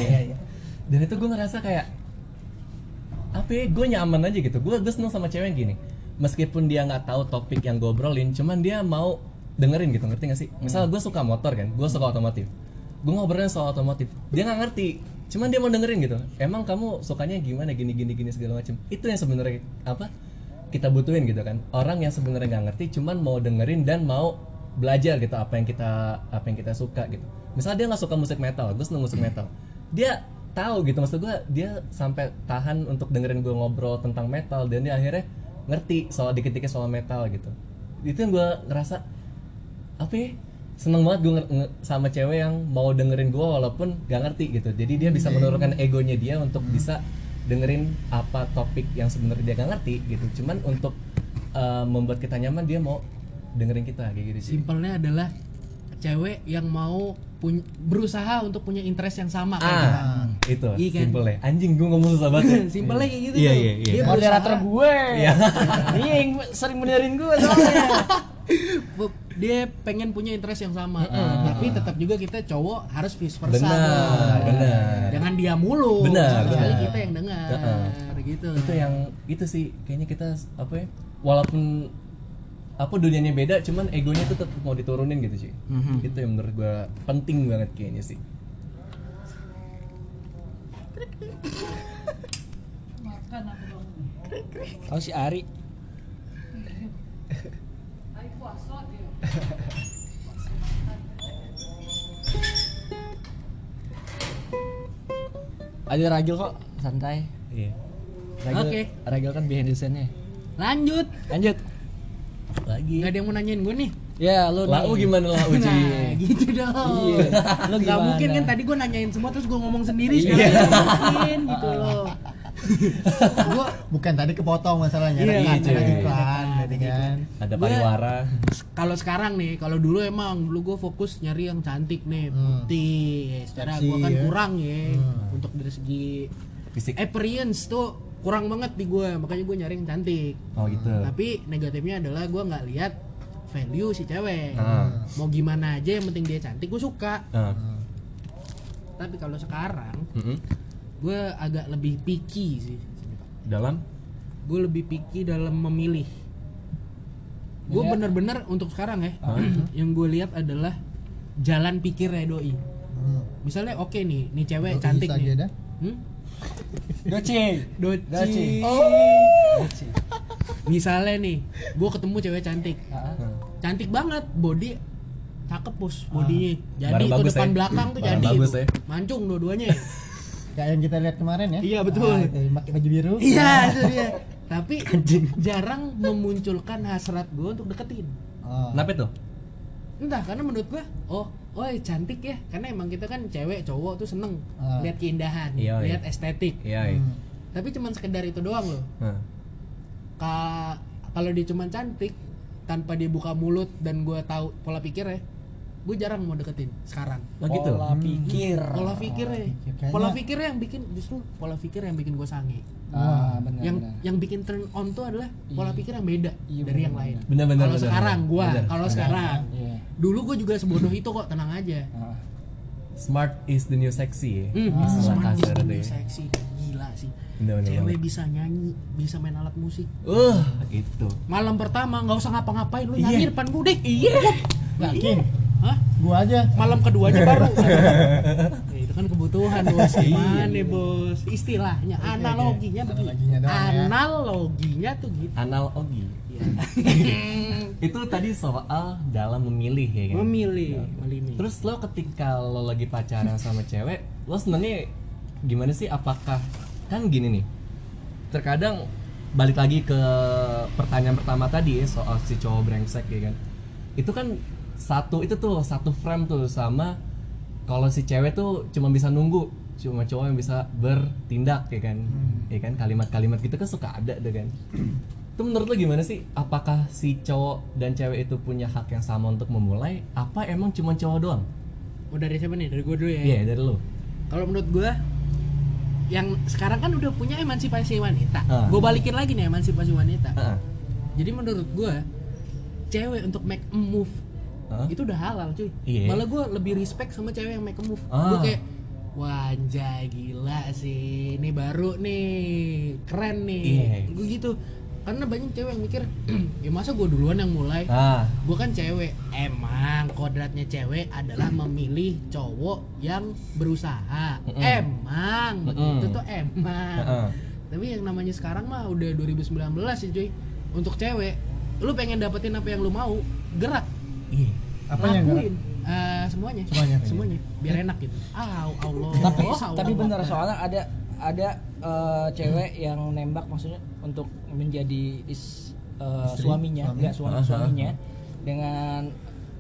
Dan itu gue ngerasa kayak apa ya, gue nyaman aja gitu. Gue gue seneng sama cewek yang gini. Meskipun dia nggak tahu topik yang gue obrolin, cuman dia mau dengerin gitu, ngerti gak sih? Misal gue suka motor kan, gue suka otomotif. Gue ngobrolin soal otomotif, dia nggak ngerti. Cuman dia mau dengerin gitu. Emang kamu sukanya gimana gini gini gini segala macam. Itu yang sebenarnya apa? Kita butuhin gitu kan. Orang yang sebenarnya nggak ngerti, cuman mau dengerin dan mau belajar gitu apa yang kita apa yang kita suka gitu. Misalnya dia nggak suka musik metal, gue seneng musik metal. Dia tahu gitu maksud gue dia sampai tahan untuk dengerin gue ngobrol tentang metal dan dia akhirnya ngerti soal dikit-dikit soal metal gitu. Itu yang gue ngerasa apa ya seneng banget gue sama cewek yang mau dengerin gue walaupun gak ngerti gitu. Jadi dia bisa menurunkan egonya dia untuk bisa dengerin apa topik yang sebenarnya dia gak ngerti gitu. Cuman untuk uh, membuat kita nyaman dia mau dengerin kita kayak gitu sih Simpelnya adalah cewek yang mau pun- berusaha untuk punya interest yang sama kayak kita. ah itu Iya kan? simple ya anjing gue ngomong susah banget ya. [laughs] Simpelnya kayak gitu Iya, iya, iya. Dia Moderator gue. Iya. [laughs] Dia yang sering benerin gue soalnya. [laughs] Dia pengen punya interest yang sama tapi tetap juga kita cowok harus vice versa Benar, benar. jangan dia mulu Benar, sekali benar. kita yang dengar Heeh. gitu itu yang itu sih kayaknya kita apa ya walaupun apa dunianya beda cuman egonya tuh tetap mau diturunin gitu sih itu yang menurut gua penting banget kayaknya sih Tahu si Ari. Ada Ragil kok, santai. iya Ragil, Oke. Ragil kan behind the scene-nya. lanjut Lanjut. Lagi nggak ada yang mau nanyain gue nih Ya, lu Lau nih. gimana lau Nah, cuy? gitu dong. Iya. Lu Gak mungkin kan tadi gue nanyain semua terus gue ngomong sendiri Iya. sekarang nggak [laughs] mungkin gitu loh. gue bukan tadi kepotong masalahnya Iya, iya, ada iya. iklan jadi kan Ada pariwara. kalau sekarang nih, kalau dulu emang dulu gue fokus nyari yang cantik nih, Hmm. putih. Secara Seksi, gue kan ya. kurang ya Hmm. untuk dari segi Fisik. appearance tuh kurang banget di gue, makanya gue nyari yang cantik. Oh gitu. Tapi negatifnya adalah gue nggak lihat value si cewek. Ah. Mau gimana aja yang penting dia cantik, gue suka. Ah. Tapi kalau sekarang Mm-mm. gue agak lebih picky sih. Dalam Gue lebih picky dalam memilih. Gue Iya. bener-bener untuk sekarang ya, [clears throat] yang gue lihat adalah jalan pikirnya doi. Hmm. Misalnya oke nih, nih cewek Doi cantik nih. Hmm? Doci. Doci. Doci. Doci. Misalnya nih, gue ketemu cewek cantik, Ah. cantik banget, body cakep bos bodinya. Jadi Barang bagus depan ya. belakang tuh Barang jadi bagus ya. Mancung dua-duanya. kayak yang kita lihat kemarin ya Iya, betul. Ah, itu, pakai baju biru iya, itu dia. Tapi [laughs] jarang memunculkan hasrat gue untuk deketin. oh. Kenapa tuh? Entah karena menurut gue, oh, oh cantik ya. Karena emang kita kan cewek cowok tuh seneng Ah. lihat keindahan, Iya, iya. lihat estetik. Iya. iya. Hmm. Tapi cuman sekedar itu doang loh. Ka- kalau dia cuman cantik tanpa dia buka mulut dan gue tahu pola pikirnya gue jarang mau deketin sekarang Oh gitu. Pola pikir. pola pikirnya pikir. Kayaknya- pola pikirnya yang bikin justru pola pikir yang bikin gue sange Ah, benar. yang benar. yang bikin turn on tuh adalah pola pikir yang beda Iya, dari yang benar, lain benar. Benar, kalau sekarang gue kalau sekarang Iya. dulu gue juga sebodoh itu kok tenang aja Ah. Smart is the new sexy. ya? Hmm, Istilah smart is the seksi gila sih Benar, benar, cewek bisa nyanyi bisa main alat musik Uh, itu. malam pertama nggak usah ngapa-ngapain lu Iya. nyanyi depan gue deh iya yakin Hah? gua aja malam keduanya baru [laughs] ya, itu kan kebutuhan bos gimana bos istilahnya analoginya Analoginya doang ya. analoginya tuh gitu Analogi. Ya. [laughs] Itu tadi soal dalam memilih ya kan. memilih memilih Terus lo ketika lo lagi pacaran sama cewek, lo senengnya gimana sih? Apakah kan gini nih? Terkadang balik lagi ke pertanyaan pertama tadi ya soal si cowok brengsek ya kan. Itu kan satu itu tuh satu frame tuh sama kalau si cewek tuh cuma bisa nunggu, cuma cowok yang bisa bertindak ya kan. Ya kan kalimat-kalimat gitu kan suka ada deh kan. Itu menurut lo gimana sih? Apakah si cowok dan cewek itu punya hak yang sama untuk memulai? Apa emang cuma cowok doang? oh dari siapa nih dari gue dulu ya Iya dari lo. kalau menurut gue yang sekarang kan udah punya emansipasi wanita Ah. gue balikin lagi nih emansipasi wanita Heeh. jadi menurut gue cewek untuk make a move Hah? itu udah halal cuy Iya. malah gue lebih respect sama cewek yang make a move Ah. gue kayak wah anjay gila sih ini baru nih keren nih Iya. gue gitu karena banyak cewek yang mikir [clears throat] ya masa gue duluan yang mulai Ah, gue kan cewek emang kodratnya cewek adalah memilih cowok yang berusaha Mm-mm. emang begitu Mm-mm. tuh emang Heeh. tapi yang namanya sekarang mah udah 2019 sih cuy untuk cewek lu pengen dapetin apa yang lu mau gerak iya. apa yang lakuin Eh, semuanya Semuanya. semuanya biar enak gitu Au, Allah tapi Allah. tapi benar soalnya ada ada eh, cewek yang nembak maksudnya untuk menjadi is Istri? suaminya Suami? enggak suami Aha. suaminya dengan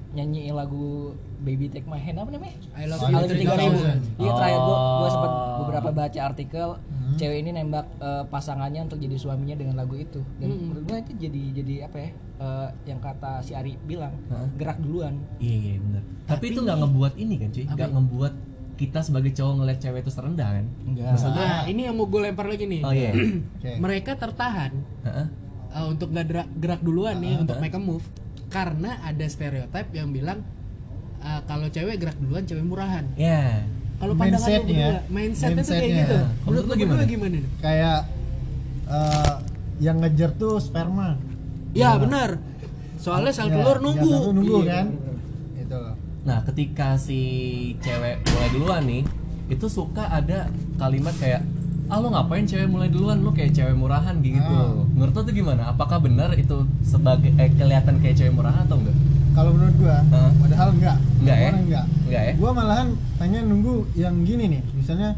nyanyi lagu Baby Take My Hand apa namanya? I love I you love you 3000 Iya terakhir gua gua Oh. sempat beberapa baca artikel Hmm. Cewek ini nembak eh, pasangannya untuk jadi suaminya dengan lagu itu dan Hmm. menurut gua itu jadi jadi apa ya eh, yang kata si Ari bilang Hah? gerak duluan. Iya iya benar. Tapi, Tapi itu nggak ngebuat ini kan cuy, nggak ya? ngebuat kita sebagai cowok ngeliat cewek itu serendah kan? Enggak. Nah ini yang mau gue lempar lagi nih oh iya. [clears throat] Oke. mereka tertahan Heeh. uh, untuk nggak gerak, gerak duluan nih Ah, untuk make a move karena ada stereotip yang bilang uh, kalau cewek gerak duluan cewek murahan Ya. Kalau pandangan lu Mindsetnya. berdua mindsetnya tuh kayak gitu. Menurut lu gimana? gimana? kayak eh, yang ngejar tuh sperma. Ya benar. Soalnya sel Ya, telur ya, nunggu. telur nunggu Iya, kan? Itu Nah, ketika si cewek mulai duluan nih, itu suka ada kalimat kayak ah lo ngapain cewek mulai duluan? Lo kayak cewek murahan gitu. Ah. menurut lo tuh gimana? Apakah benar itu sebagai eh, kelihatan kayak cewek murahan atau enggak? Kalau menurut gua Hah? padahal enggak. Enggak ya? Enggak. Enggak ya? Gua malahan pengen nunggu yang gini nih. Misalnya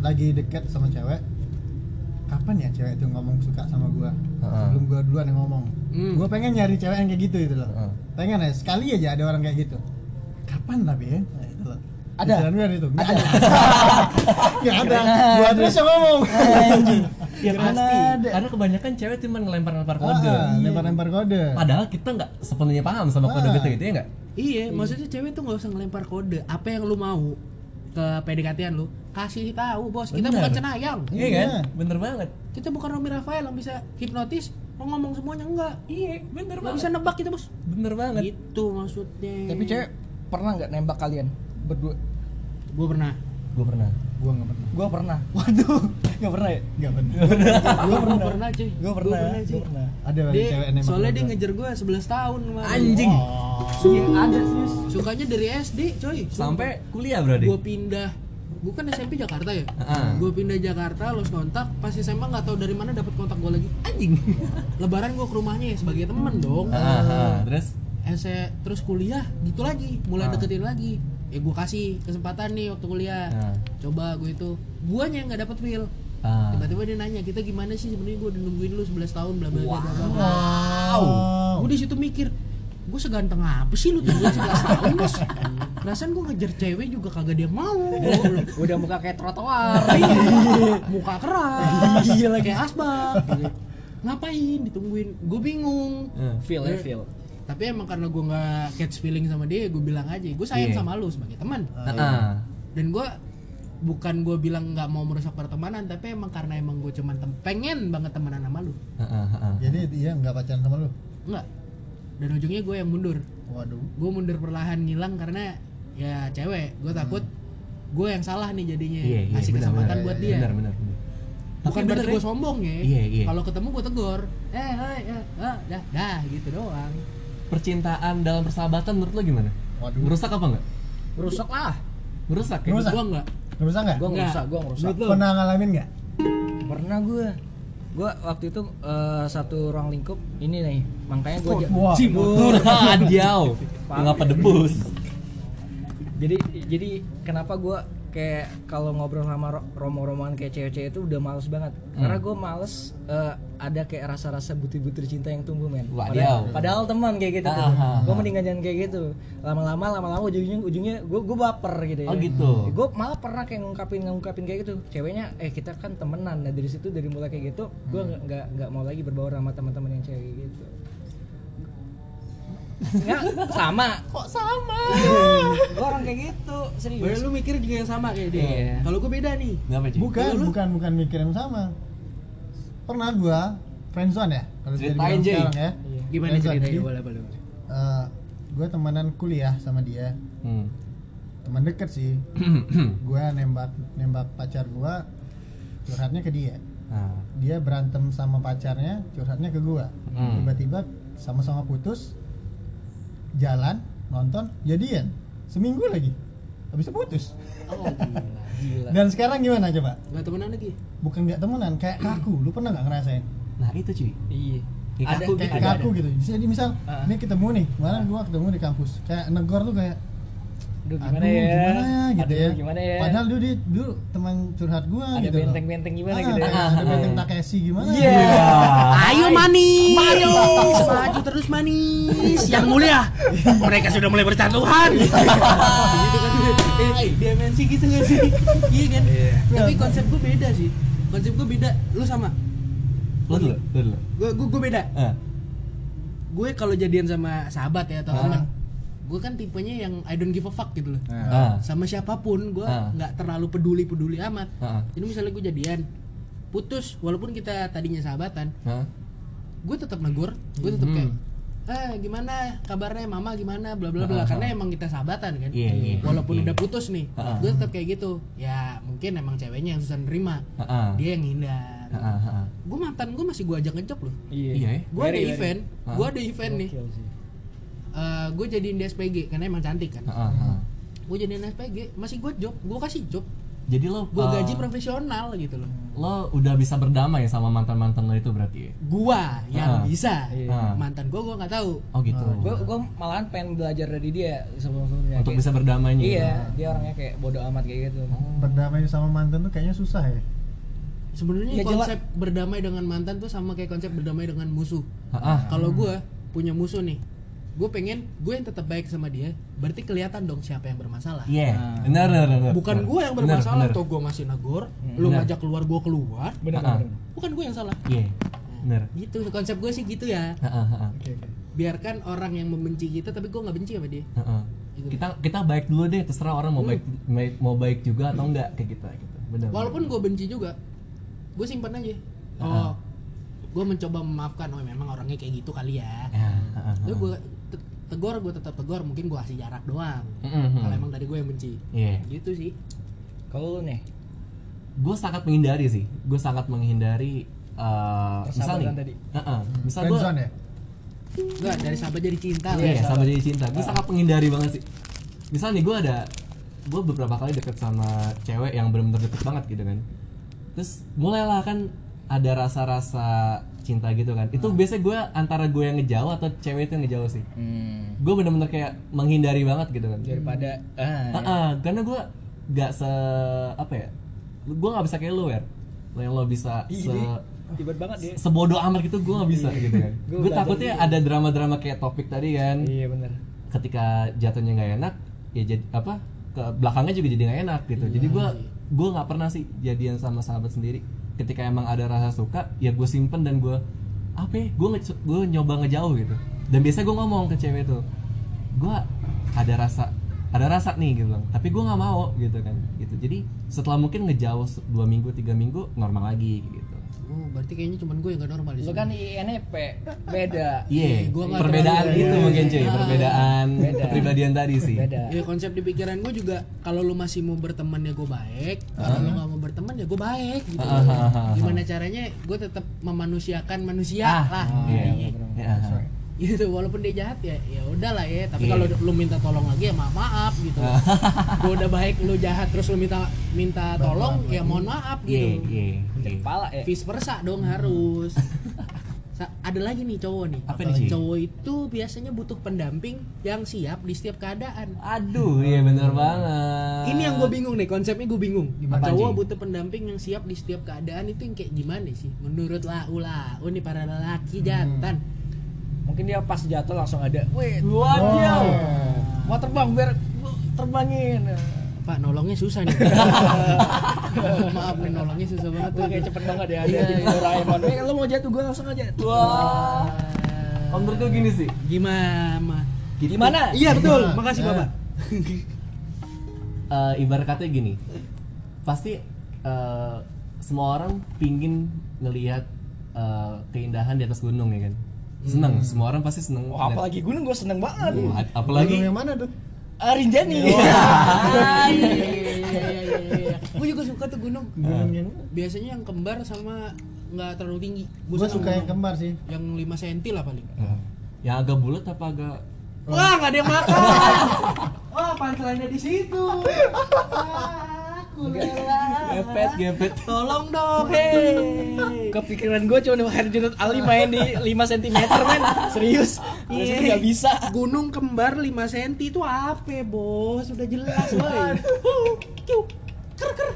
lagi deket sama cewek kapan ya cewek itu ngomong suka sama gua? Heeh. sebelum gua duluan yang ngomong. Hmm. gue pengen nyari cewek yang kayak gitu itu loh. Heeh. pengen ya sekali aja ada orang kayak gitu. Kapan tapi ya Ada? Pikiran gue itu nggak ada nggak ada gue terus yang ngomong Ya pasti. ada? Karena kebanyakan cewek cuma ngelempar-lempar kode. Ah, lempar-lempar kode Padahal kita nggak sepenuhnya paham sama kode Ah. gitu gitu ya nggak? Iya, maksudnya cewek tuh nggak usah ngelempar kode. Apa yang lu mau ke PDKT-an lu, kasih tahu bos. Kita Bener. bukan cenayang. Iya Iya. kan? Bener banget. Kita bukan Romi Rafael yang bisa hipnotis, lo ngomong semuanya enggak. Iya, bener Nggak banget. bisa nebak kita bos. Bener banget. Gitu maksudnya. Tapi cewek pernah nggak nembak kalian berdua? gue pernah. Gue pernah. gue nggak pernah Gua pernah. [laughs] Waduh, nggak pernah ya? nggak pernah Gue pernah cuy. Gua pernah. Gua pernah. ada Dia, cewek nembak soalnya dia ngejar gue 11 tahun kemarin. Anjing. oh. Iya, ada serius. Sukanya dari SD coy. Sampai kuliah berarti. gue pindah gue kan SMP Jakarta ya gue pindah Jakarta los kontak pas SMA nggak tahu dari mana dapat kontak gue lagi anjing [laughs] lebaran gue ke rumahnya ya sebagai temen dong. Terus SE terus kuliah gitu lagi mulai deketin lagi ya gue kasih kesempatan nih waktu kuliah. Ah. coba gue itu. Guanya yang nggak dapet feel ah. tiba-tiba dia nanya kita gimana sih sebenarnya gue udah nungguin lu 11 tahun bla bla bla bla wow. Gue di situ mikir gue seganteng apa sih lu tungguin 11 tahun bos perasaan gue ngejar cewek juga kagak dia mau. Udah muka kayak trotoar. [laughs] muka keras Iya kayak asbak. [laughs] Ngapain ditungguin? Gue bingung. Ah. feel ya, feel. Tapi emang karena gue nggak catch feeling sama dia gue bilang aja gue sayang Iya. sama lu sebagai teman ah. dan gue bukan gue bilang nggak mau merusak pertemanan tapi emang karena emang gue cuman tem- pengen banget temenan sama lu Ah, ah, ah. jadi dia nggak pacaran sama lu enggak dan ujungnya gue yang mundur waduh gue mundur perlahan ngilang karena ya cewek gue takut gue yang salah nih jadinya Iya, iya, kasih kesempatan benar. buat dia Benar, benar, benar. bukan Tapi berarti bener gue ya. sombong ya Iya, iya. kalau ketemu gue tegur eh hai eh, ah, dah dah gitu doang Percintaan dalam persahabatan menurut lo gimana? Waduh. Merusak apa enggak? Rusak lah. Merusak ya? Merusak. gue enggak nggak bisa nggak Gua Nggak. ngerusak, gua lu? pernah ngalamin nggak Pernah gue. Gue waktu itu eh, satu ruang lingkup ini nih, makanya gue wah Cimur adiau. Ngapa debus? jadi jadi kenapa gue kayak kalau ngobrol sama ro- romo-romoan kayak cewek-cewek itu udah males banget. Karena gue males eh, ada kayak rasa-rasa butir-butir cinta yang tumbuh men. Padahal, padahal teman kayak gitu tuh. Ah, ah, gue ah. mendingan jangan kayak gitu. Lama-lama lama-lama ujungnya ujungnya gue gue baper gitu ya. Oh, gitu. gue malah pernah kayak ngungkapin ngungkapin kayak gitu. Ceweknya eh kita kan temenan. Nah dari situ dari mulai kayak gitu gue nggak nggak nggak mau lagi berbaur sama teman-teman yang cewek kayak gitu Nggak, sama. Kok sama? Gue orang kayak gitu serius. Boleh lu mikir juga yang sama kayak dia. Iya. kalau gue beda nih. Bukan Lu- bukan bukan mikir yang sama. Pernah gua friendzone ya? Kalau Ceritain, Jay. sekarang ya. Gimana Friendzone. ceritanya? Jadi, boleh boleh eh, gua temenan kuliah sama dia. Hmm. teman deket sih. [clears throat] Gua nembak nembak pacar gua curhatnya ke dia. Nah, dia berantem sama pacarnya curhatnya ke gua. Hmm. tiba-tiba sama-sama putus jalan nonton jadian. Seminggu lagi. Habis itu putus. Oh gila gila. Dan sekarang gimana coba? Nggak temenan lagi? Bukan nggak temenan kayak kaku. Lu pernah nggak ngerasain? Nah itu cuy. iya. Kayak ada kaku kayak ada, kaku ada. gitu. Jadi misal Ah. ini ketemu nih kemarin gua ketemu di kampus. Kayak negor tuh kayak Aduh, aduh gimana ya? gimana ya gitu ya. Gimana ya? Padahal dulu dia dulu teman curhat gua ada gitu loh. benteng-benteng gimana Ah, gitu ya? ada benteng Takeshi gimana? Iya. ayo manis manis maju terus manis yang mulia. Mereka sudah mulai bercantuhan. Gitu kan? Eh, dimensi gitu gak sih? Iya kan? Tapi konsep gue beda sih. Konsep gue beda. Lu sama? Lo dulu, lo dulu. gue gue gue beda. Ah. gue kalau jadian sama sahabat ya atau Ah. teman gue kan tipenya yang I don't give a fuck gitu loh. Ah. sama siapa pun gue Ah. nggak terlalu peduli peduli amat. Ah. jadi misalnya gue jadian putus walaupun kita tadinya sahabatan Hah? gue tetap negur gue tetap Hmm. kayak eh gimana kabarnya? Mama gimana? Bla bla bla. Karena emang kita sahabatan kan. Iya, iya, walaupun iya. udah putus nih ah. gue tetap kayak gitu. Ya mungkin emang ceweknya yang susah nerima. Ah. dia yang hindar. Gue mantan gue masih gue ajak ngejob loh. Iya. Ya. gue ada event gue ada event nih Gokil sih. gue jadiin di SPG karena emang cantik kan ah, ah. gue jadiin SPG masih gue job gue kasih job Jadi lo gue ah, gaji profesional gitu loh lo udah bisa berdamai sama mantan-mantan lo itu berarti ya? gua yang Ah. bisa Iya. Ah. mantan gua gua nggak tahu Oh gitu. gue gue malahan pengen belajar dari dia sebelum sebelumnya Untuk bisa berdamainya. iya dia orangnya kayak bodoh amat kayak gitu berdamai sama mantan tuh kayaknya susah ya sebenarnya Ya, jelas. konsep berdamai dengan mantan tuh sama kayak konsep berdamai dengan musuh Ah, kalau gue punya musuh nih gue pengen gue yang tetap baik sama dia berarti kelihatan dong siapa yang bermasalah Iya, benar benar benar. bukan gue yang bermasalah tuh gue masih negor lu Benar. ngajak keluar gue keluar benar ah. benar. bukan gue yang salah Iya, benar. gitu konsep gue sih gitu ya Oke oke. biarkan orang yang membenci kita tapi gue nggak benci sama dia ah, ah. Kita kita baik dulu deh, terserah orang mau baik baik- mau baik juga atau enggak kayak kita gitu. Benar. walaupun gue benci juga gue simpan aja oh gue mencoba memaafkan oh memang orangnya kayak gitu kali ya ah, Lalu ah. gue tegur gue tetap tegur. Mungkin gue kasih jarak doang. Mm-mm. kalau emang dari gue yang benci. Iya. gitu sih. Kalau lu nih? Gue sangat menghindari sih. Gue sangat menghindari uh, misal nih. tadi. uh-uh, misal gue ya? Enggak, dari sahabat jadi cinta iya ya. sama jadi cinta. Gue sangat menghindari banget sih. Misal nih gue ada gue beberapa kali deket sama cewek yang benar-benar deket banget gitu kan. Terus mulailah kan ada rasa-rasa cinta gitu kan. Itu biasanya gue antara gue yang ngejauh atau cewek itu yang ngejauh sih. Hmm, gue bener-bener kayak menghindari banget gitu kan. Daripada ah, Ah, karena gue gak se apa ya gue gak bisa kayak lu ya lo yang lo bisa se ribet banget dia. sebodoh amat gitu gue gak bisa gitu kan. Gue takutnya ada drama-drama kayak topik tadi kan. Iya benar ketika jatuhnya nggak enak ya jadi apa ke belakangnya juga jadi nggak enak gitu. Jadi gue gue nggak pernah sih jadian sama sahabat sendiri ketika emang ada rasa suka ya gue simpen dan gue apa ya? Gue nyoba ngejauh gitu. Dan biasa gue ngomong ke cewek tuh gue ada rasa ada rasa nih gitu Bang. tapi gue nggak mau gitu kan gitu. Jadi setelah mungkin ngejauh dua minggu tiga minggu normal lagi gitu Oh, berarti kayaknya cuman gue yang gak normal di lu kan INFP beda iya gua nggak perbedaan itu mungkin cuy Ah. perbedaan Beda. kepribadian tadi sih beda Ya konsep di pikiran gue juga kalau lu masih mau berteman ya gue baik, kalau lu nggak mau berteman ya gue baik gitu. Ah, ah. Gimana caranya gue tetap memanusiakan manusia Ah, lah. iya, Iya. Ya, Gitu walaupun dia jahat ya ya udahlah ya, tapi Iya. kalau lu minta tolong lagi ya maaf maaf gitu. [laughs] gue udah baik lu jahat terus lu minta minta tolong ya mohon maaf Iya, gitu. iya, Di iya. kepala ya Vice versa dong harus. Sa- ada lagi nih cowok nih. Apa nih, cowok itu biasanya butuh pendamping yang siap di setiap keadaan. Aduh, iya bener banget. Ini yang gue bingung nih, konsepnya gue bingung. Apa, Cowok Ji? butuh pendamping yang siap di setiap keadaan itu yang kayak gimana sih? Menurut lau lau nih para lelaki jantan. Mungkin dia pas jatuh langsung ada wait Waduh. mau terbang biar terbangin Pak, nolongnya susah nih. [laughs] Maaf nih, nolongnya susah banget tuh. Gue kayak cepet banget ya ada Iya, di iya. Doraemon. Eh, lo mau jatuh gue langsung aja. Wah. Om menurut gue gini sih. Gimana? Gimana? Iya betul, makasih Nah. Bapak. [laughs] Eh, ibarat katanya gini. Pasti eh, semua orang pingin ngelihat eh, keindahan di atas gunung ya kan. Seneng, semua orang pasti seneng. Wah, apalagi gunung gue seneng banget. Gunung apalagi yang mana tuh? Ah, Rinjani. Gue juga suka tuh gunung. Gunung yang Biasanya yang kembar sama nggak terlalu tinggi. Gua Gue suka yang gunung. kembar sih. Yang 5 cm lah paling. yang agak bulat apa agak Wah, nggak ada yang makan. [laughs] Wah, pancelannya di situ. Gepet gepet. Tolong dong, hei. Kepikiran gue cuma Herjunut Ali main di 5 cm men. Serius. Itu nggak bisa. Gunung kembar 5 cm itu apa, Bos? Sudah jelas, woi. Ker ker.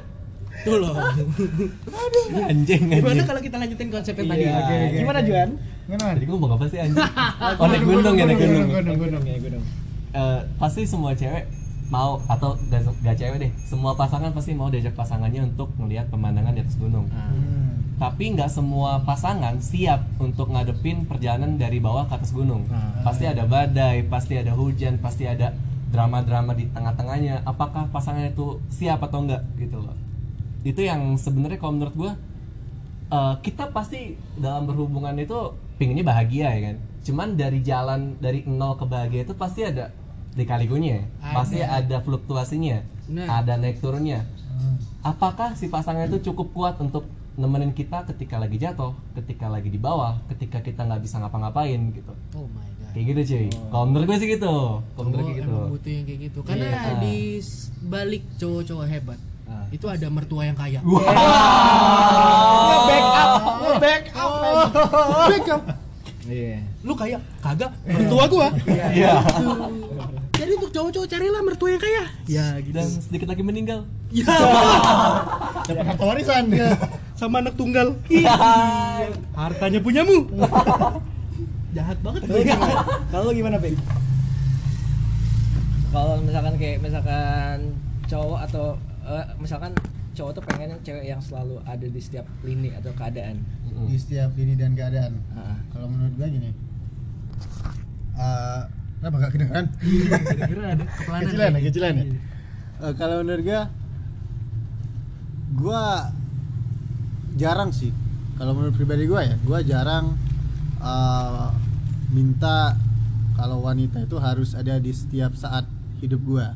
Tuh loh. Anjing Gimana anjing. kalau kita lanjutin konsepnya tadi? Iya. Gimana. Juan? Gimana? Tadi gue ngomong apa sih anjing? [laughs] Oh, naik gunung ya, naik gunung. Gunung, gunung. ya gunung. Eh, pasti semua cewek mau atau gak, gak cewek deh. Semua pasangan pasti mau diajak pasangannya untuk melihat pemandangan di atas gunung. Hmm. tapi nggak semua pasangan siap untuk ngadepin perjalanan dari bawah ke atas gunung. Pasti ada badai pasti ada hujan pasti ada drama-drama di tengah-tengahnya. Apakah pasangan itu siap atau enggak gitu loh. Itu yang sebenarnya kalau menurut gua eh, kita pasti dalam berhubungan itu pinginnya bahagia ya kan? Cuman dari jalan dari nol ke bahagia itu pasti ada dikalikunya Ada. pasti ada fluktuasinya Nah. ada naik turunnya apakah si pasangan itu cukup kuat untuk nemenin kita ketika lagi jatuh ketika lagi di bawah ketika kita nggak bisa ngapa-ngapain gitu Oh my god. kayak gitu cuy kalau menurut gue sih gitu kalau menurut Oh, gue gitu emang butuh yang kayak gitu. Karena Iya. di balik cowok-cowok hebat Ah. itu ada mertua yang kaya. Nge-back up, nge-back up. Backup. Iya. Lu kaya? Kagak. Mertua gua. iya Jadi untuk cowok-cowok carilah mertua yang kaya. Ya gitu. dan sedikit lagi meninggal Ya. [laughs] Dapat harta warisan. sama anak tunggal. [laughs] Hartanya punyamu. [laughs] Jahat banget Kalau gimana? Kalau lu gimana, Pik? Kalau misalkan kayak misalkan cowok atau eh, misalkan cowok tuh pengen cewek yang selalu ada di setiap lini atau keadaan. di setiap ini dan keadaan Ah. kalau menurut gua gini eh kenapa gak kedengeran Kira-kira ada kepelanan. kecilan ya kecilan ya gitu. Eh, kalau menurut gua gua jarang sih kalau menurut pribadi gua ya gua jarang eh, minta kalau wanita itu harus ada di setiap saat hidup gua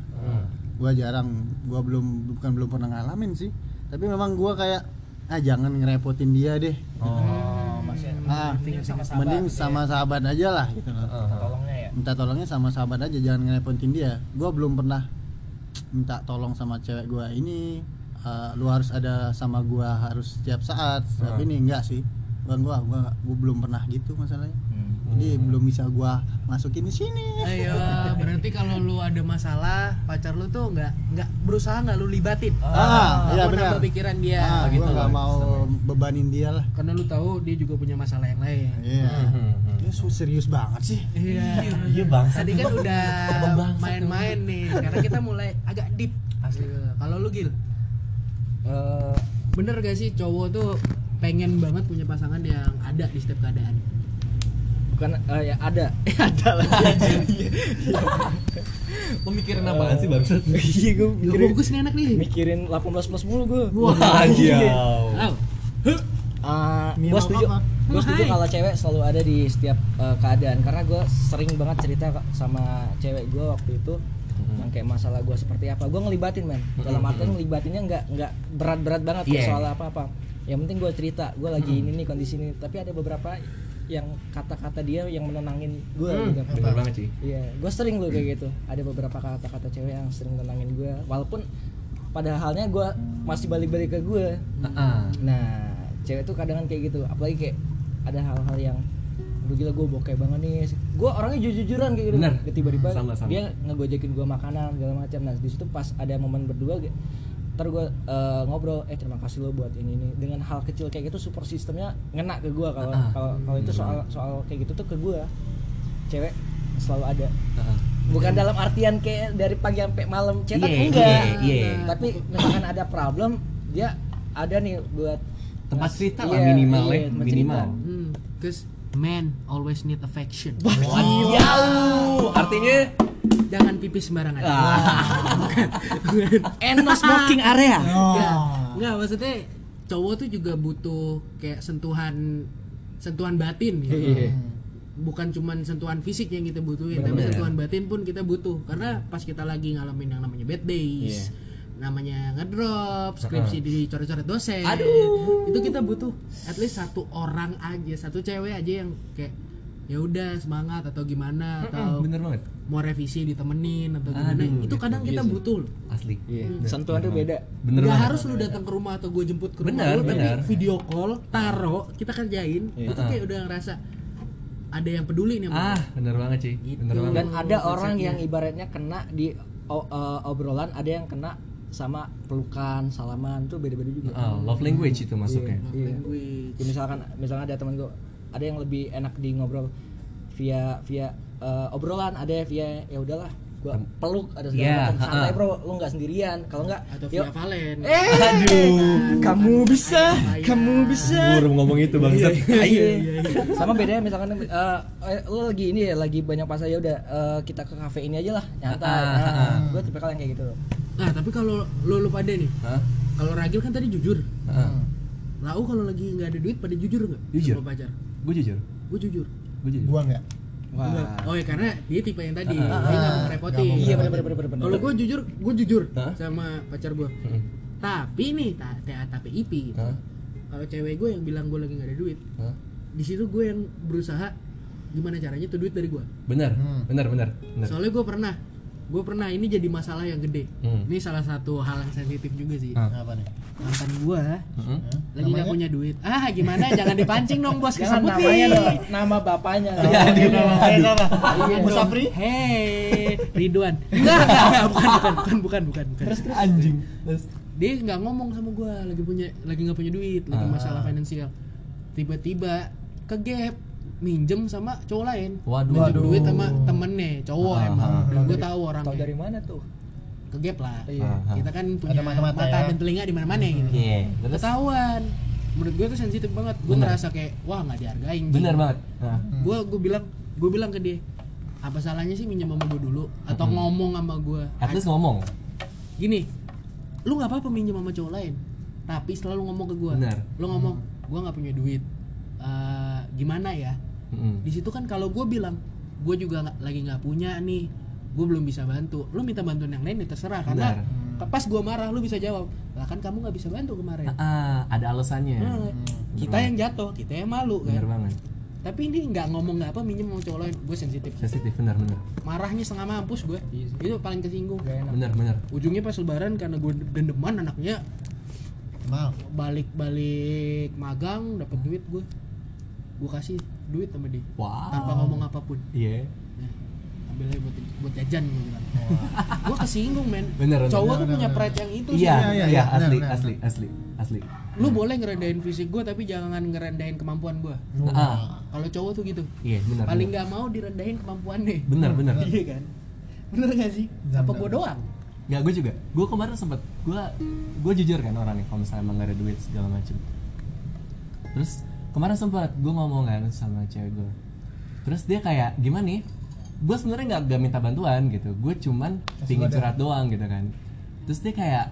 gua jarang gua belum bukan belum pernah ngalamin sih tapi memang gua kayak ah jangan ngerepotin dia deh Oh, masih ah mending sama sahabat. mending gitu sama ya. sahabat aja lah gitu loh tolongnya ya. Minta tolongnya sama sahabat aja jangan ngerepotin dia. Gue belum pernah minta tolong sama cewek gue ini. Eh, lu harus ada sama gue harus setiap saat tapi ini. Enggak sih bukan gue gua, gua belum pernah gitu masalahnya Hmm. jadi belum bisa gue masukin di sini Ayo, berarti kalau lu ada masalah, pacar lu tuh nggak nggak berusaha nggak lu libatin. ah iya Apa benar pikiran dia ah, gitu. gue nggak mau bebanin dia lah Karena lu tahu dia juga punya masalah yang lain. iya dia su- serius banget sih Iya. Iya bang. Tadi kan udah main-main nih. Sekarang kita mulai agak deep. Iya. Kalau lu Gil, Eh, bener gak sih cowok tuh pengen banget punya pasangan yang ada di setiap keadaan? bukan eh, ya ada. [laughs] ada lagi. Lo [laughs] mikirin apaan sih bangsat? [laughs] Iya, gue mikirin bagus nih anak nih. mikirin 18 plus mulu gue. Wah, Iya. Au. Uh, Mie gue setuju apa? gue setuju Hai. kalau cewek selalu ada di setiap uh, keadaan karena gue sering banget cerita sama cewek gue waktu itu yang kayak masalah gue seperti apa gue ngelibatin men dalam artian ngelibatinnya nggak nggak berat-berat banget Yeah. soal apa-apa yang penting gue cerita gue lagi ini nih kondisi ini. Tapi ada beberapa yang kata-kata dia yang menenangin gue Hmm. gitu Bener banget sih. Iya, gue sering loh kayak gitu. Ada beberapa kata-kata cewek yang sering nenangin gue, walaupun pada halnya gue masih balik-balik ke gue. Nah, cewek tuh kadang kayak gitu, apalagi kayak ada hal-hal yang Aduh gila gue bokeh banget nih. Gue orangnya jujur-jujuran kayak gitu. Tiba-tiba dia ngegojekin gue makanan segala macam. Nah di situ pas ada momen berdua Ntar gue eh, ngobrol Eh terima kasih lo buat ini ini Dengan hal kecil kayak gitu support sistemnya ngena ke gue Kalau Ah. kalau kalau itu soal soal kayak gitu tuh ke gue Cewek selalu ada Heeh. bukan dalam artian kayak dari pagi sampai malam cetak Iya, enggak iya, iya. tapi misalkan ada problem dia ada nih buat Tempat cerita lah iya, minimal iya, ya, minimal. Hmm, cause men always need affection. Jauh. Artinya Jangan pipis sembarangan. and no smoking area Enggak, enggak maksudnya cowok tuh juga butuh kayak sentuhan sentuhan batin gitu. Iya. Bukan cuman sentuhan fisik yang kita butuhin, tapi Bener. sentuhan batin pun kita butuh. Karena pas kita lagi ngalamin yang namanya bad days, namanya ngedrop, skripsi dicoret-coret dosen. Aduh. Itu kita butuh at least satu orang aja, satu cewek aja yang kayak ya udah semangat atau gimana atau bener banget. mau revisi ditemenin atau gimana. Aduh, itu kadang iya kita butuh loh. Asli. Iya, sentuhan tuh beda Bener Nggak banget. harus lu datang ke rumah atau gue jemput ke rumah Benar, lu, tapi video call, taro, kita kerjain, Iya. itu kayak udah ngerasa ada yang peduli nih Ah, bener banget sih. Gitu. Bener banget. dan ada konsepnya. orang yang ibaratnya kena di eh, obrolan ada yang kena sama pelukan salaman tuh beda-beda juga Ah, love language itu masuknya. Love Iya. language. Ya, misalkan misalnya ada temen gue ada yang lebih enak di ngobrol via via eh, obrolan ada via ya udahlah gue peluk ada segala Iya, macam santai bro lu nggak sendirian kalau nggak atau yuk via Valen. eh kamu bisa Ayah. kamu bisa Baru ngomong itu bangsat. Iya, sama bedanya misalkan eh, eh, lu lagi ini ya lagi banyak pas ya udah eh, kita ke kafe ini aja lah nyantai Ah, ah, nah, gue tipe yang kayak gitu Nah, tapi kalau lu lu pada nih, Hah? kalau Ragil kan tadi jujur. Heeh. Lau kalau lagi nggak ada duit pada jujur nggak? Jujur. Sama pacar. Gue jujur. Gue jujur. Gue jujur. gua enggak wah Oh ya karena dia tipe yang tadi, Ah, dia nggak mau ngerepotin. iya bener bener Kalau gue jujur, gue jujur sama pacar gue. Heeh. Tapi nih, ta- ta- TAPIP gitu. Hah? Kalau cewek gue yang bilang gue lagi nggak ada duit, di situ gue yang berusaha gimana caranya tuh duit dari gue. Bener, Hmm. bener, bener, bener. Soalnya gue pernah, gue pernah ini jadi masalah yang gede. Hmm. Ini salah satu hal yang sensitif juga sih. Ah. apa nih Mantan gue Heeh. lagi nggak punya duit. Ah gimana? Jangan dipancing dong bos jangan kesebut namanya nih. dong nama bapaknya Iya, iya, aduh. Iya, Musafri? dong. Hei, Ridwan. Enggak, enggak, bukan, bukan, bukan, bukan, bukan. anjing terus dia nggak ngomong sama gue lagi punya lagi nggak punya duit lagi Ah. masalah finansial tiba-tiba ke gap minjem sama cowok lain Waduh. minjem Waduh. duit sama temennya cowok Ah, emang ah. dan gue tahu Tahu orangnya dari mana tuh? ke gap lah Iya. Kita kan punya mata-mata mata, ya. dan telinga di mana-mana gitu Iya, terus ketahuan menurut gue tuh sensitif banget gue ngerasa kayak wah nggak dihargain bener banget. Nah, gue gue bilang gue bilang ke dia apa salahnya sih minjem sama gue dulu atau Mm-mm. ngomong sama gue at least ngomong. gini lu nggak apa-apa minjem sama cowok lain tapi selalu ngomong ke gue Benar. lu ngomong gue nggak punya duit Eh, gimana ya Di situ kan kalau gue bilang gue juga nggak- lagi nggak punya nih gue belum bisa bantu lu minta bantuan yang lain ya terserah karena Benar. pas gue marah lu bisa jawab lah kan kamu nggak bisa bantu kemarin Ah, ada alasannya. Nah, kita yang jatuh kita yang malu Bener kan banget. tapi ini nggak ngomong nggak apa minjem sama cowok lain gue sensitif Sensitif bener bener. marahnya setengah mampus gue itu paling kesinggung Gak enak. Bener bener. ujungnya pas lebaran karena gue dendeman anaknya maaf balik balik magang dapat duit gue gue kasih duit sama dia Wow. tanpa ngomong apa pun Iya. nah, ambil aja buat buat jajan gue bilang gue kesinggung men Bener, bener. cowok tuh Bener, punya bener. pride yang itu Iya, sih Iya, iya, iya, iya. asli, Benar, asli, asli, asli. lu boleh ngerendahin fisik gue tapi jangan ngerendahin kemampuan gue Ah, kalau cowok tuh gitu iya, benar. paling benar. nggak mau direndahin kemampuannya Benar, benar. [laughs] iya kan bener gak sih Benar, apa gue doang Ya gue juga. Gue kemarin sempet, gue gue jujur kan orangnya kalau misalnya emang gak ada duit segala macem. Terus kemarin sempet gue ngomong kan sama cewek gue. Terus dia kayak gimana nih? Gue sebenarnya nggak gak minta bantuan gitu. Gue cuman pingin curhat doang gitu kan. Terus dia kayak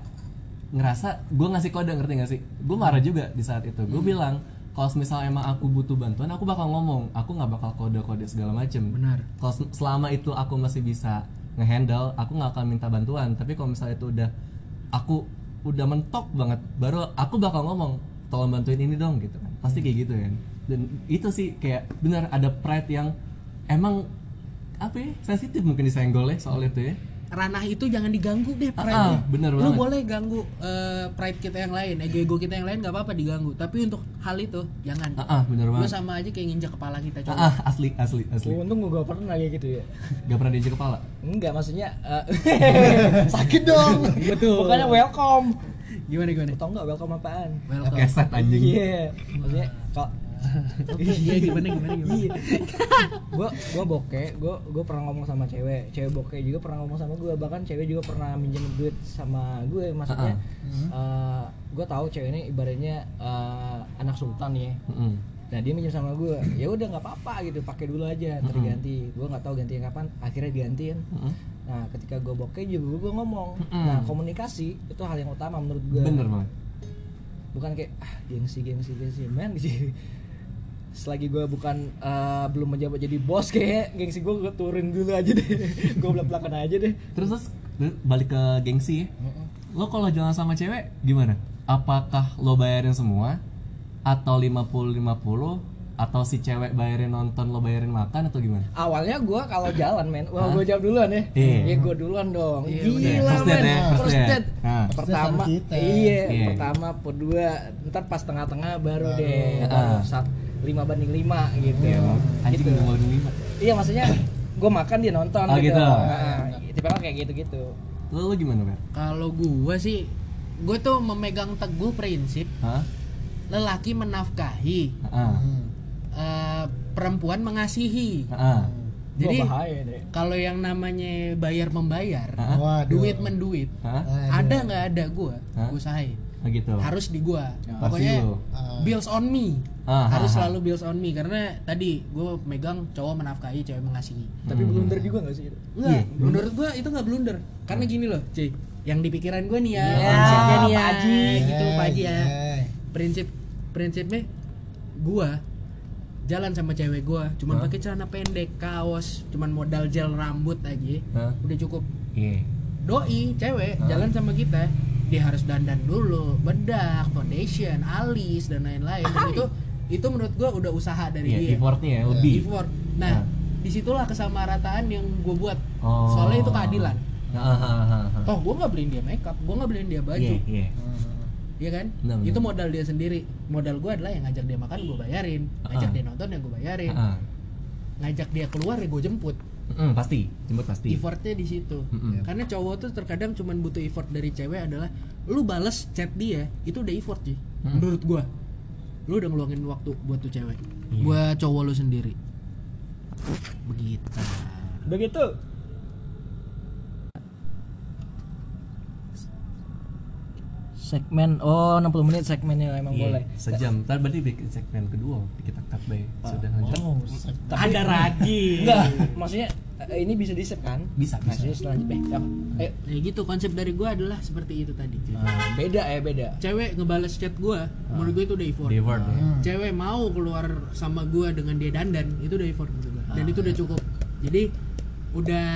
ngerasa gue ngasih kode ngerti gak sih? Gue marah juga di saat itu. Gue bilang kalau misalnya emang aku butuh bantuan, aku bakal ngomong. Aku nggak bakal kode-kode segala macem. benar kalau se- selama itu aku masih bisa ngehandle aku nggak akan minta bantuan tapi kalau misalnya itu udah aku udah mentok banget baru aku bakal ngomong tolong bantuin ini dong gitu kan. Pasti kayak gitu kan. Dan itu sih kayak benar ada pride yang emang apa ya sensitif mungkin disenggol ya soal itu ya. Ranah itu jangan diganggu deh pride Ah, ah, bener lu banget. boleh ganggu eh, pride kita yang lain ego ego kita yang lain nggak apa-apa diganggu. Tapi untuk hal itu jangan. Ah ah, bener lu banget. sama aja kayak nginjak kepala kita ah, coba. ah, asli asli asli. Untung gue gak pernah kayak gitu ya. gak pernah diinjek kepala? Enggak, maksudnya eh, [laughs] [laughs] sakit dong. Betul. Bukannya welcome. Gimana gimana Tau nggak welcome apaan? welcome keset anjing Iya, maksudnya kok iya gimana gimana gimana Iya. gua gua bokeh, gua gua pernah ngomong sama cewek, cewek bokeh juga pernah ngomong sama gua, bahkan cewek juga pernah minjem duit sama gue, maksudnya eh, gua tahu cewek ini ibaratnya eh, anak sultan ya. Mm-mm. Nah dia minjem sama gue, ya udah nggak apa-apa gitu, pakai dulu aja, ntar ganti. Gue nggak tahu gantinya kapan, akhirnya digantiin. Mm-mm. Nah ketika gue bokeh juga gue ngomong, Mm-mm. nah komunikasi itu hal yang utama menurut gue. bener banget Bukan kayak ah gengsi gengsi gengsi, men [laughs] sih. Selagi gue bukan eh, belum menjabat jadi bos kayak gengsi gue gue turun dulu aja deh, [laughs] gue belak belakan aja deh. terus terus balik ke gengsi ya lo kalau jalan sama cewek gimana apakah lo bayarin semua atau 50 50 atau si cewek bayarin nonton lo bayarin makan atau gimana Awalnya gue kalau jalan men, wah gue jawab duluan ya. Iya. Iya gue duluan dong. Iya, Gila. First date men, ya, first first date. Nah. Pertama, iya, Iya. pertama, kedua, ntar pas tengah-tengah baru, Baru. deh, saat lima banding lima gitu. anjing Gitu. mau lima Iya maksudnya gue makan dia nonton Oh, gitu. Nah, tipikal kayak gitu-gitu. lo lo gimana kan kalau gua sih gue tuh memegang teguh prinsip Hah? lelaki menafkahi Ah, eh, perempuan mengasihi. Ah, jadi kalau yang namanya bayar membayar Waduh. duit menduit ah, ada nggak ada gua Hah? gua usahain. Ah gitu. Harus di gua. Pasti pokoknya. Ah. bills on me. Ah, harus selalu bills on me karena tadi gua megang cowok menafkahi cewek mengasihi. Tapi blunder juga gak sih? Itu? enggak Iya, menurut gua itu nggak blunder. Karena gini loh cuy yang di pikiran gua nih ya Iya, konsepnya nih ya Pak Haji. gitu Pak Haji ya. Eh, prinsip prinsipnya gua jalan sama cewek gua. Cuman pakai celana pendek kaos cuman modal gel rambut aja Hah? udah cukup. Iya. Doi cewek Hah? jalan sama kita. Dia harus dandan dulu bedak foundation alis dan lain-lain. Dan itu itu menurut gua udah usaha dari iya dia. effortnya ya lebih. effort. Nah Hah? di situlah kesamarataan yang gue buat. Oh. soalnya itu keadilan. Ah, ah, ah, ah. toh gue nggak beliin dia makeup gue nggak beliin dia baju. Iya iya Iya kan? Benar, benar. Itu modal dia sendiri. Modal gue adalah yang ngajak dia makan gue bayarin, ngajak Ah. dia nonton yang gue bayarin, Ah, ngajak dia keluar ya gue jemput. Mm, pasti jemput pasti effortnya di situ Mm-mm. karena cowok tuh terkadang cuman butuh effort dari cewek adalah lu bales chat dia itu udah effort sih menurut gua lu udah ngeluangin waktu buat tuh cewek buat cowok lu sendiri begitu Begitu. Segmen oh 60 menit segmennya emang Iya, boleh. sejam ntar berarti bikin segmen kedua kita cut bay sudah lanjut Oh, ada lagi Enggak, maksudnya eh, ini bisa di kan? Bisa, bisa. Maksudnya selanjutnya. Yang, eh, ya gitu konsep dari gua adalah seperti itu tadi ah, beda ya beda. cewek ngebales chat gua menurut gua itu udah effort ya. Hmm. cewek mau keluar sama gua dengan dia dandan itu udah effort menurut gua dan itu udah cukup jadi udah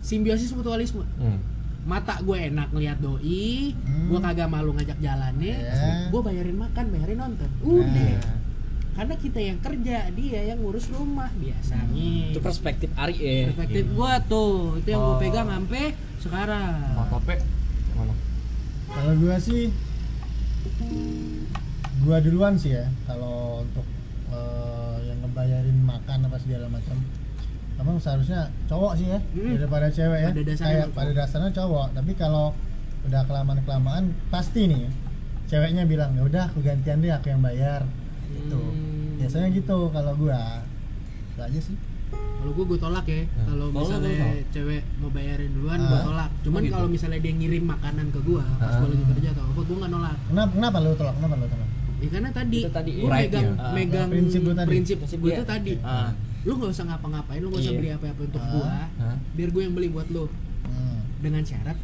simbiosis mutualisme Hmm. Mata gue enak ngeliat doi Hmm. gue kagak malu ngajak jalannya Ya. gue bayarin makan bayarin nonton udah Nah. karena kita yang kerja dia yang ngurus rumah biasanya Itu perspektif Ari ya. perspektif gue tuh itu yang gue Oh. pegang sampai sekarang Mau tope mana Kalau gua sih gua duluan sih ya kalau untuk eh, yang ngebayarin makan apa segala macam. Emang seharusnya cowok sih ya Hmm. daripada cewek ya. Pada dasarnya Kayak pada dasarnya cowok, tapi kalau udah kelamaan kelamaan pasti nih ceweknya bilang ya udah aku gantian deh aku yang bayar gitu. Hmm. Biasanya gitu kalau gua. Itu aja sih. kalau gue gue tolak ya Hmm. kalau misalnya tolak? cewek mau bayarin duluan Ah. gue tolak cuman Oh, gitu. kalau misalnya dia ngirim makanan ke gue pas Ah. gue lagi kerja atau apa gue nggak nolak Kenapa kenapa lu tolak? Kenapa lu tolak? Ya karena tadi, Itu tadi, gue megang, Ah, megang prinsip lu tadi. prinsip Prinsip gue itu tadi. Ah. Lu nggak usah ngapa-ngapain, lu nggak usah Iya. beli apa-apa untuk Ah. gua. Hah? Biar gue yang beli buat lu Hmm. dengan syarat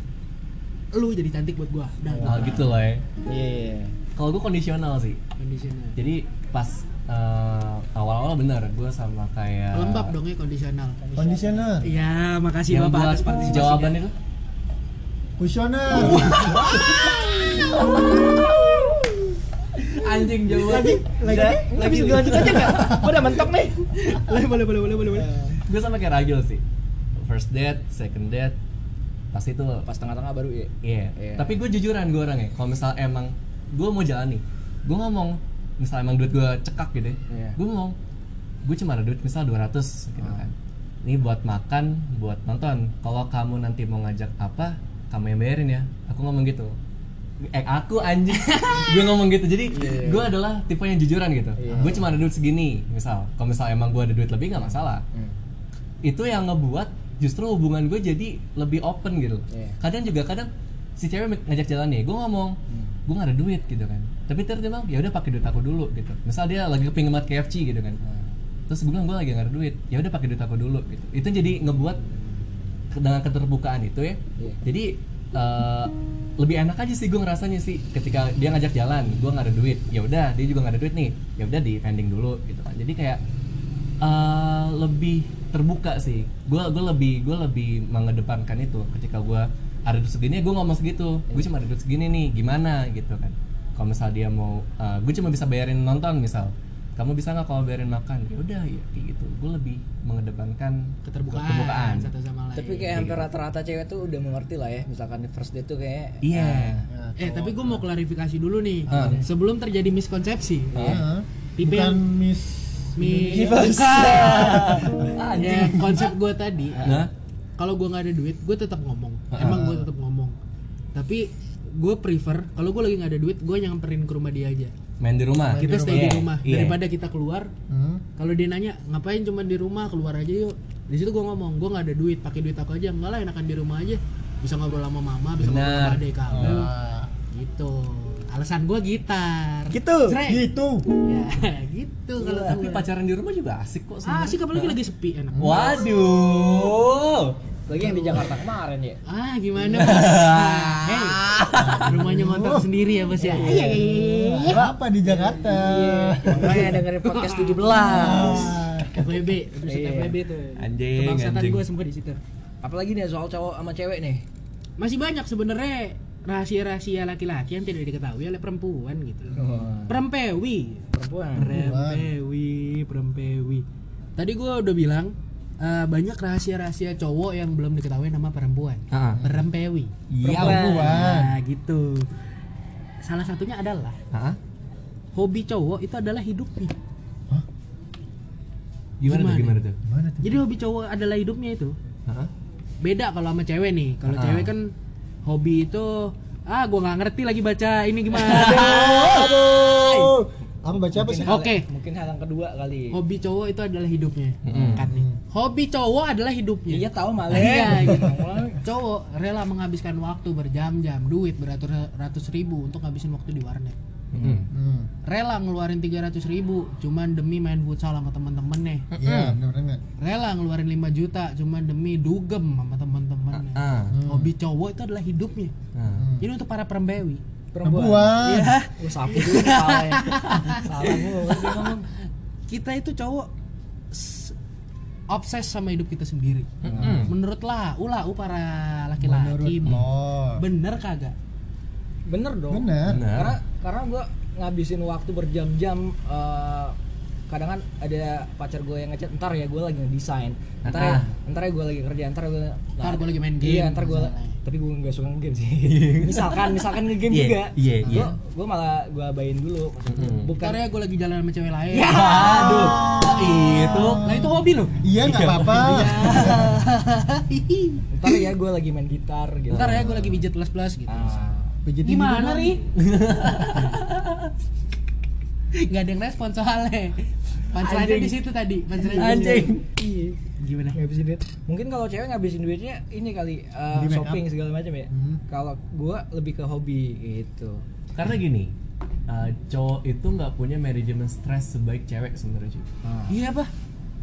lu jadi cantik buat gua. Udah oh gitu loh ya Iya. kalau gue kondisional sih kondisional. jadi pas eh, awal-awal bener gue sama kayak Lembab dong ya kondisional. Conditioner, Iya, makasih yang Bapak buat atas partisipasinya. jawaban itu kusioner. [laughs] anjing jawaban Lagi lagi lanjut aja enggak? Gua udah mentok nih. [laughs] boleh, boleh, boleh, boleh, boleh, boleh. gue sama kayak Ragil sih first date second date pasti itu Pas tengah-tengah baru ya. Iya. Iya. Tapi gue jujuran gue orangnya. Kalau misal emang gue mau jalan nih, gue ngomong misal emang duit gue cekak gitu, ya, Iya. gue ngomong gue cuma ada duit misal 200 gitu kan. Ini buat makan, buat nonton. Kalau kamu nanti mau ngajak apa, kamu yang bayarin ya. Aku ngomong gitu. Eh aku anjing, [laughs] gue ngomong gitu. Jadi Iya. gue adalah tipe yang jujuran gitu. Iya. Gue cuma ada duit segini, misal. Kalau misal emang gue ada duit lebih nggak masalah Hmm. itu yang ngebuat justru hubungan gue jadi lebih open gitu Iya. kadang juga kadang si cewek ngajak jalan nih gue ngomong Hmm. gue gak ada duit gitu kan tapi terus dia bilang ya udah pakai duit aku dulu gitu misal dia lagi kepingin banget KFC gitu kan Hmm. terus gue bilang gue lagi gak ada duit ya udah pakai duit aku dulu gitu itu jadi ngebuat dengan keterbukaan itu ya Iya. jadi eh, lebih enak aja sih gue ngerasanya sih. Ketika dia ngajak jalan gue nggak ada duit. Ya udah dia juga nggak ada duit nih. Ya udah di pending dulu gitu kan. Jadi kayak eh, lebih terbuka sih. Gue gue lebih gue lebih mengedepankan itu. Ketika gue ada duit segini gue ngomong segitu. Gue cuma ada duit segini nih gimana gitu kan. Kalau misal dia mau gue cuma bisa bayarin nonton misal kamu bisa nggak kalau bayarin makan? Ya udah ya kayak gitu. Gue lebih mengedepankan Keterbukaan, keterbukaan. satu sama lain. Tapi kayak hampir rata-rata cewek tuh udah mengerti lah ya. Misalkan di first date tuh kayak iya. Nah, Eh, tapi gue mau klarifikasi dulu nih. Ah. Sebelum terjadi miskonsepsi. ah, Tipe bukan yang- Miss. Mi [laughs] ya, konsep gue tadi. Nah kalau gue nggak ada duit gue tetap ngomong. Emang gue tetap ngomong. Tapi gue prefer kalau gue lagi nggak ada duit gue nyamperin ke rumah dia aja main di rumah kita stay di Iya, rumah iya. daripada kita keluar Hmm. kalau dia nanya ngapain cuma di rumah keluar aja yuk di situ gue ngomong gue nggak ada duit pakai duit aku aja enggak lah enakan di rumah aja bisa ngobrol sama mama bisa ngobrol Benar. sama adik kamu Ah, gitu alasan gue gitar Gitu. Srek. gitu. ya [laughs] gitu kalau tapi gua. pacaran di rumah juga asik kok ah sebenarnya. sih apalagi lagi sepi enak waduh lagi yang di Jakarta kemarin ya. Ah gimana bos? [laughs] Hei, rumahnya ngontrak sendiri ya bos ya? Iya iya Ah, Apa di Jakarta? Makanya dengerin podcast 17. Ah, FWB, episode Iya. FWB tuh. Anjing, Kebangsaan anjing. gue semua di situ. Apalagi nih soal cowok sama cewek nih. Masih banyak sebenarnya rahasia-rahasia laki-laki yang tidak diketahui oleh perempuan gitu. Perempewi, Perempuan. perempewi, perempewi. Tadi gue udah bilang eh, banyak rahasia-rahasia cowok yang belum diketahui nama perempuan. Ah. Perempewi. Iya. Perempuan. Nah, gitu. Salah satunya adalah Hah? hobi cowok itu adalah hidup nih. Gimana, tuh? Gimana? Gimana tuh? Gimana tuh? Jadi hobi cowok adalah hidupnya itu. Hah? Beda kalau sama cewek nih. Kalau Ah. cewek kan hobi itu ah gua nggak ngerti lagi baca ini gimana. [laughs] Aduh. Apa baca apa sih? Oke. Mungkin hal yang kedua kali. hobi cowok itu adalah hidupnya. Kan nih. Hobi cowok adalah hidupnya. Iya tahu malah. Iya, gitu. [laughs] Cowok rela menghabiskan waktu berjam-jam, duit beratus ribu untuk ngabisin waktu di warnet. Hmm. Rela ngeluarin 300 ribu cuman demi main futsal sama temen-temennya. Iya, benar benar. Rela ngeluarin 5 juta cuman demi dugem sama temen-temennya. Ah. Hobi cowok itu adalah hidupnya. Ah. Jadi untuk para perembewi, Perempuan. Perempuan. ya Gue sapu dulu kepala ya. Salah ngomong. kita itu cowok obses sama hidup kita sendiri. Mm-mm. Menurut lah, ulah u para laki-laki. Menurut lo. Bener kagak? Bener dong. Bener. Benar. Karena karena gue ngabisin waktu berjam-jam eh, kadang kan ada pacar gue yang ngechat ntar ya gue lagi ngedesain ntar ya, ntar ya gue lagi kerja ntar gue Ntar gua lagi main iya game, ntar gue. Tapi gue nggak suka game sih misalkan misalkan ngegame Iya, juga iya, gue iya. gue malah gue abain dulu Mm-mm. bukan Ntar ya gue lagi jalan sama cewek lain. Ya, Aduh. Itu Nah itu hobi loh. Iya nggak apa-apa. [laughs] ntar ya gue lagi main gitar gitu Ntar ya gue lagi pijet plus-plus gitu. Ah. Gimana ri? [laughs] Gak ada yang respon soalnya. Anjing. di situ tadi. Di Anjing. situ. Iya. Gimana? ngabisin duit mungkin kalau cewek ngabisin duitnya ini kali eh, up. shopping segala macam ya Hmm. kalau gua lebih ke hobi gitu karena gini, uh, cowok itu nggak punya manajemen stres sebaik cewek sebenarnya cuy. Iya apa?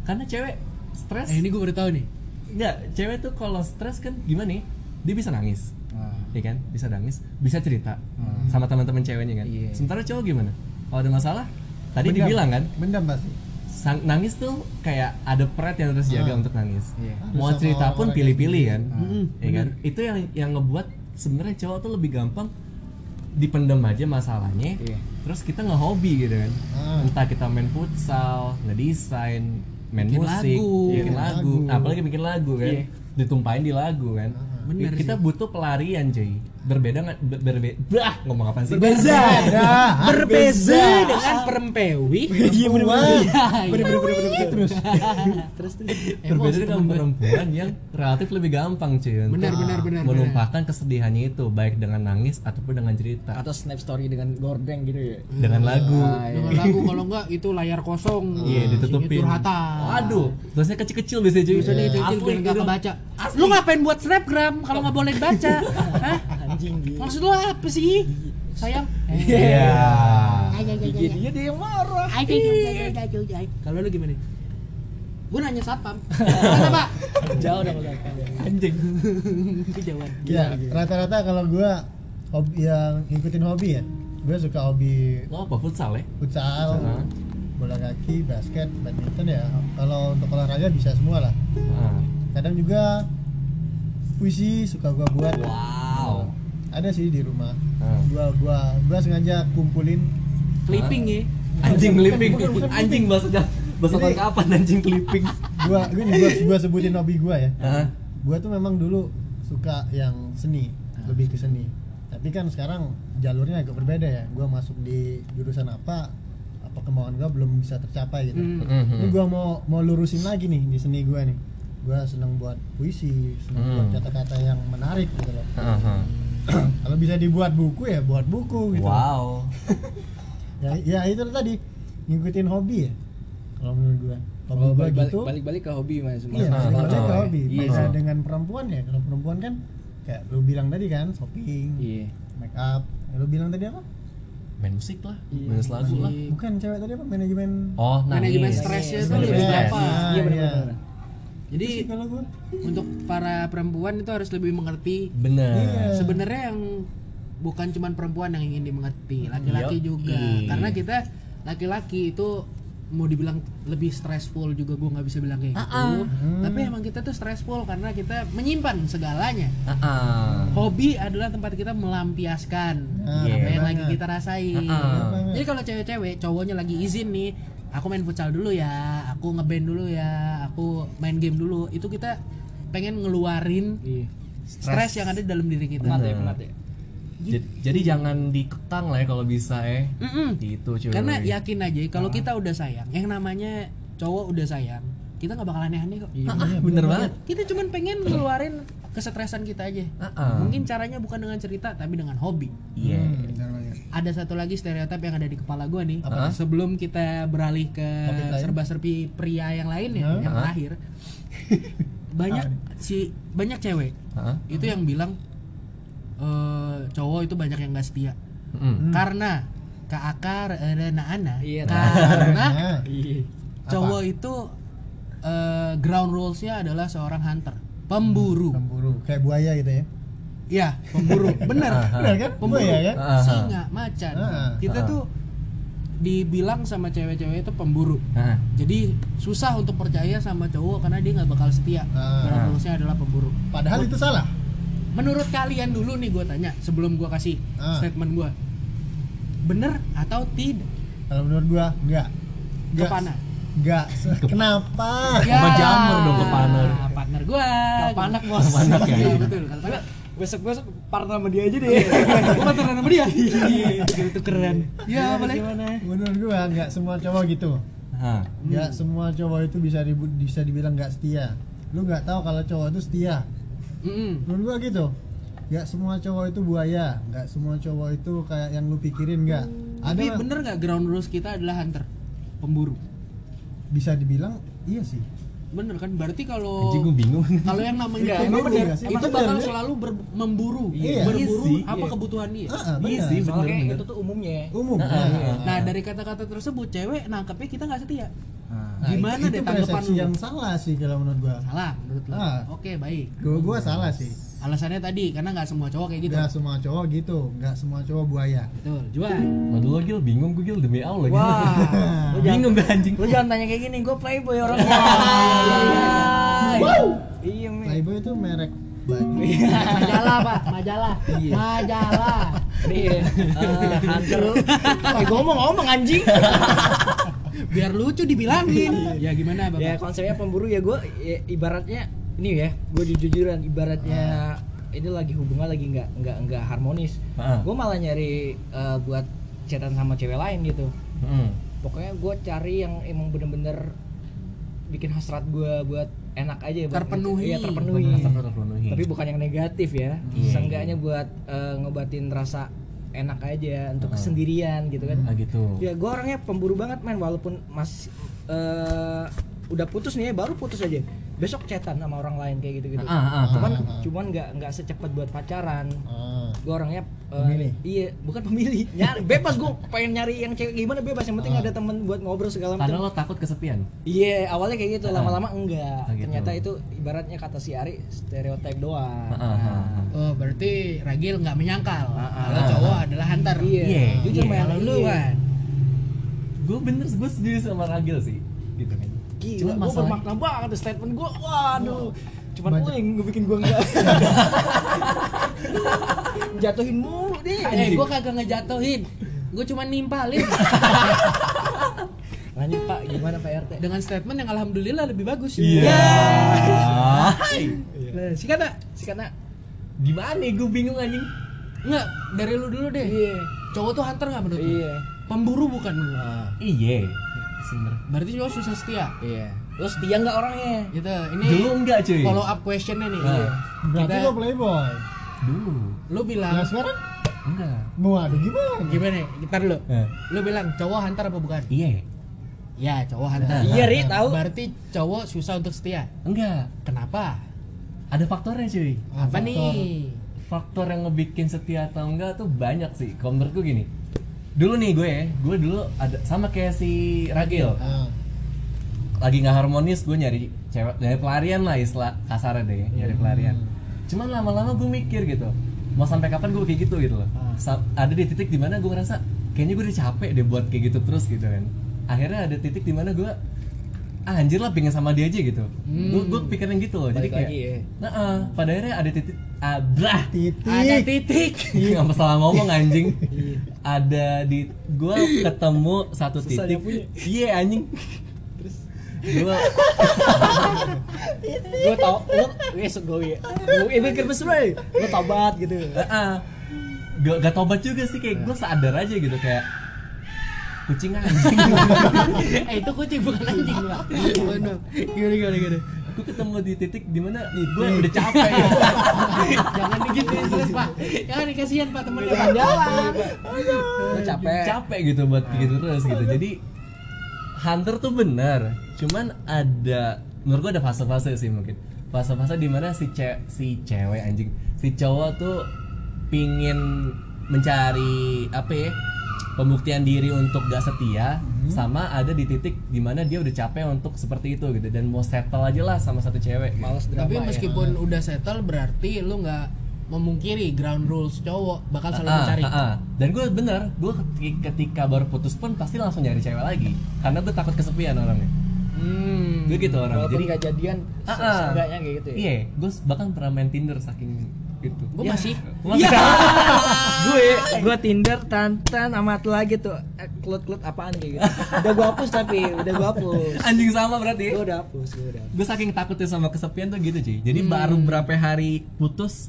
Karena cewek stres, Eh ini gue baru tahu nih. nggak, cewek tuh kalau stres kan gimana nih? Dia bisa nangis, Ah. ya kan? Bisa nangis, bisa cerita sama teman-teman ceweknya kan. Iya. Sementara cowok gimana? Kalau ada masalah, tadi Bendam. dibilang kan, Bendam pasti. sang- nangis tuh kayak ada pret yang harus jaga Ah. untuk nangis. Iya. Mau cerita pun pilih-pilih kayak kan, Mm-mm, ya kan? Itu yang yang ngebuat sebenarnya cowok tuh lebih gampang dipendam aja masalahnya. Iya. Terus kita ngehobi gitu kan. Ah. Entah kita main futsal, ngedesain, main Bikin musik, lagu. bikin Bikin lagu. lagu. Nah, apalagi bikin lagu kan. Iya. Ditumpahin di lagu kan. Bener kita sih. butuh pelarian cuy. Berbeda nggak ber, berbe- bah, ngomong apa sih? Berbeza. Berbeda. Berbeza dengan perempewi. Iya terus. Terus terus. Berbeda dengan perempuan yang relatif lebih gampang cuy Benar benar benar. menumpahkan kesedihannya itu baik dengan nangis ataupun dengan cerita atau snap story dengan gordeng gitu ya dengan lagu Ah, iya. Dengan lagu kalau enggak itu layar kosong. iya ditutupin Curhatan. aduh terusnya kecil-kecil biasanya cuy Bisa kecil Asli, biar nggak kebaca. Lu ngapain buat snapgram kalau nggak boleh baca? [laughs] Anjing gitu Maksud lu apa sih? Sayang. iya dia dia dia yang marah Kalau lu gimana? Gue nanya satpam. [laughs] Kenapa? jauh dong anjing [laughs] Kejauhan. Ya, rata-rata kalau gua hobi yang ngikutin hobi ya. Gua suka hobi lo apa futsal ya futsal, Futsal. bola kaki, basket, badminton ya. Kalau untuk olahraga bisa semua lah. Ah. Kadang juga puisi suka gua buat. wow Ada sih di rumah. Ah. Gua gua gua sengaja kumpulin Clipping ya. anjing clipping anjing bahasa bahasa Jadi- kapan anjing clipping gua gini gua, gua sebutin hobi gua ya. Ah. Gua tuh memang dulu suka yang seni, lebih ke seni. Tapi kan sekarang jalurnya agak berbeda ya. Gua masuk di jurusan apa? Apa kemauan gua belum bisa tercapai gitu. Hmm. Ini gua mau mau lurusin lagi nih di seni gua nih. Gua seneng buat puisi, seneng Hmm. buat kata-kata yang menarik gitu loh. Ah. [clears throat] Kalau bisa dibuat buku ya buat buku gitu. wow [laughs] Ya, ya itu tadi ngikutin hobi ya. Kalau menurut gua. Hobi Oh, balik, gitu. balik balik ke hobi mas Iya, balik ah, ke ah. hobi. Iya dengan perempuan ya. Kalau perempuan kan kayak lu bilang tadi kan shopping, iya make up. Ya, lu bilang tadi apa? main musik lah Iya, main lagu lah Bukan cewek tadi apa? Manajemen. oh Manajemen nangis. stresnya Nangis. itu lebih stres. Ah, iya benar iya. benar Jadi untuk para perempuan itu harus lebih mengerti bener Iya. sebenarnya yang bukan cuma perempuan yang ingin dimengerti laki-laki Yoi. juga karena kita laki-laki itu mau dibilang lebih stressful juga gue nggak bisa bilang kayak gitu tapi emang kita tuh stressful karena kita menyimpan segalanya Ah, ah. hobi adalah tempat kita melampiaskan Ah, apa yang banget. lagi kita rasain Ah. banget. jadi kalau cewek-cewek cowoknya lagi izin nih aku main futsal dulu ya aku ngeband dulu ya aku main game dulu itu kita pengen ngeluarin iya stres yang ada di dalam diri kita penat ya penat ya Jadi, jadi jangan dikekang lah ya kalau bisa eh. Mm-mm. Gitu cuy. Karena yakin aja kalau kita udah sayang, yang namanya cowok udah sayang kita nggak bakal aneh-aneh kok Iya, Ah, bener banget. kita cuman pengen ngeluarin kesetresan kita aja Ah, ah. mungkin caranya bukan dengan cerita tapi dengan hobi Iya. Hmm, benar banget. ada satu lagi stereotip yang ada di kepala gue nih Apa? sebelum kita beralih ke serba-serbi pria yang lain ya Hah? yang terakhir [laughs] banyak si banyak cewek Heeh. itu yang bilang eh cowok itu banyak yang gak setia Mm. karena keakar ana ana Iya, karena [laughs] Iya. cowok itu eh, ground rulesnya adalah seorang hunter pemburu pemburu kayak buaya gitu ya. Iya, pemburu [laughs] bener Benar kan? pemburu Buaya kan? Ah. singa macan Ah. kita Ah. tuh dibilang sama cewek-cewek itu pemburu Nah, jadi susah untuk percaya sama cowok karena dia nggak bakal setia Ah. ground rulesnya adalah pemburu Padahal itu salah. menurut kalian dulu nih gue tanya sebelum gue kasih Ah. statement gue bener atau tidak Kalau menurut gua enggak. Enggak. Kepana? Enggak. Se- [laughs] Kenapa? Sama jamur dong ke panel. partner gue Panak bos. Panak ya? Iya, betul kalau panak Besok besok partner sama dia aja deh. [laughs] gue partneran sama dia itu keren ya boleh Menurut gua enggak semua cowok gitu. Hah. Enggak semua cowok itu bisa dibu- bisa dibilang enggak setia. Lu nggak tahu kalau cowok itu setia. Mm-mm. Menurut gua gitu. Enggak semua cowok itu buaya, enggak semua cowok itu kayak yang lu pikirin enggak. tapi Ada bener nggak ground rules kita adalah hunter pemburu bisa dibilang iya sih. bener kan berarti kalau Anjing gue bingung. kalau yang namanya emang bener. itu Emang bakal bener. selalu ber- memburu Iya. berburu Iya sih. apa Iya. kebutuhan dia Heeh, Iya benar. sih. Soalnya kayak bener. itu tuh umumnya. Umum. Ah, kan? ah, nah dari kata-kata tersebut cewek nangkepnya kita nggak setia Nah, Gimana itu, deh itu tanggapan lu? yang salah sih kalau menurut gua. salah menurut lo Ah. oke baik Gua gua salah sih. Alasannya tadi karena nggak semua cowok kayak gitu Enggak semua cowok gitu, enggak semua cowok buaya. betul jual Waduh lo Gil, bingung gue Gil demi Allah. [laughs] Lu jangan, bingung gue anjing. lu jangan tanya kayak gini, gue playboy orangnya. [laughs] Iya, Mi. Playboy itu merek majalah pak majalah Iya. majalah Iya. Eh, Hunter. [laughs] Eh, gue mau ngomong anjing. biar lucu dibilangin ya gimana bapak ya konsepnya pemburu ya gue ibaratnya ini ya gue jujur-jujuran ibaratnya ini lagi hubungan lagi nggak nggak nggak harmonis Ah. gue malah nyari eh, buat chatan sama cewek lain gitu Hmm. pokoknya gue cari yang emang bener-bener bikin hasrat gue buat enak aja buat- Terpenuhi. iya terpenuhi Terpenuhi, terpenuhi. tapi bukan yang negatif ya Iya, seenggaknya buat eh, ngobatin rasa enak aja untuk kesendirian gitu kan Ah gitu. ya gue orangnya pemburu banget men walaupun masih eh, udah putus nih ya baru putus aja besok chatan sama orang lain kayak gitu gitu Ah, ah, ah. cuman Ah, ah. cuman nggak nggak secepat buat pacaran Ah. gue orangnya eh, Pemilih? iya bukan pemilih [laughs] nyari bebas gue pengen nyari yang cewek gimana bebas yang penting Ah. ada temen buat ngobrol segala Karena macam lo takut kesepian. iya awalnya kayak gitu Ah. lama-lama enggak Ah, gitu. ternyata itu ibaratnya kata si Ari stereotip doang Ah, ah, ah. oh berarti Ragil nggak menyangkal Ah, ah. kalau cowok adalah hunter iya Iya, jujur iya. men kalau lu iya. kan Gue bener, gue setuju sama Ragil sih. Gitu kan. Gila, gue bermakna banget statement gue. Waduh, cuman yang bikin gue enggak. [laughs] Jatuhin mulu deh. eh gue kagak ngejatuhin gue cuma nimpalin [laughs] Lanjut Pak, gimana Pak RT? dengan statement yang alhamdulillah lebih bagus Iya. Nah, sikat tak? Sikat nak. Gimana gue bingung anjing. Enggak, dari lu dulu deh. Iya. Cowok tuh hunter nggak menurut lu? Iya. Pemburu bukan menurut lu? Berarti cowok susah setia. iya. Lo setia nggak orangnya? Gitu. Ini Dulu enggak cuy. follow up questionnya nih. Nah. Berarti Kita- lo playboy. Dulu. Lu bilang Nah sekarang Enggak. Waduh gimana? gimana? Kita dulu. Eh. Lu bilang cowok hunter apa bukan? Iya. Ya, cowok hunter. Iya, Ri, tahu. Berarti cowok susah untuk setia. Enggak. Kenapa? Ada faktornya cuy. Apa faktor. nih? Faktor yang ngebikin setia atau enggak tuh banyak sih. Kalau menurut gue gini. Dulu nih gue, gue dulu ada sama kayak si Ragil. Ah, lagi nggak harmonis gue nyari cewek nyari pelarian lah istilah kasarnya deh nyari pelarian. Cuman lama-lama gue mikir gitu mau sampai kapan gue kayak gitu gitu loh. Sa- ada di titik di mana gue ngerasa kayaknya gue udah capek deh buat kayak gitu terus gitu kan. Akhirnya ada titik di mana gue ah, anjir lah pengen sama dia aja gitu gue gue pikirin gitu loh jadi kayak lagi ya. nah eh, pada akhirnya ada titik ablah titik. Ada titik. [laughs] Iya, nggak salah ngomong anjing. Ada di gua ketemu satu Susah titik. Iya anjing. Terus gua [laughs] Gue tau, lo besok gue ya. Gue mikir besar Lo tobat gitu. Heeh. gak, gak tobat juga sih kayak gue sadar aja gitu kayak kucing anjing. [laughs] Eh itu kucing bukan anjing pak. Bener. gimana gimana gimana? Gue ketemu di titik di mana gue udah capek. [laughs] Jangan digituin terus pak. Jangan dikasihan pak temennya pak jalan. Lu capek. capek gitu buat gitu terus gitu. Jadi hunter tuh benar. Cuman ada menurut gue ada fase-fase sih mungkin. Fase-fase di mana si ce si cewek anjing si cowok tuh pingin mencari apa ya pembuktian diri untuk gak setia sama ada di titik di mana dia udah capek untuk seperti itu gitu dan mau settle aja lah sama satu cewek gitu. Males tapi ya. meskipun udah settle berarti lu nggak memungkiri ground rules cowok bakal selalu Ah, mencari ah, ah. Dan gue bener, gue ketika baru putus pun pasti langsung nyari cewek lagi, karena gue takut kesepian orangnya. hmm. Gue gitu orang. Walaupun Jadi nggak jadian, ah. seenggaknya kayak gitu ya. Iya, gue bahkan pernah main Tinder saking gitu. [laughs] gue masih Masih gue gue Tinder tantan amat lagi tuh eh, klut-klut apaan kayak gitu. Udah gue hapus tapi udah gue hapus. Anjing sama berarti. Gue udah hapus, gue udah. Gue saking takutnya sama kesepian tuh gitu cuy. Jadi baru berapa hari putus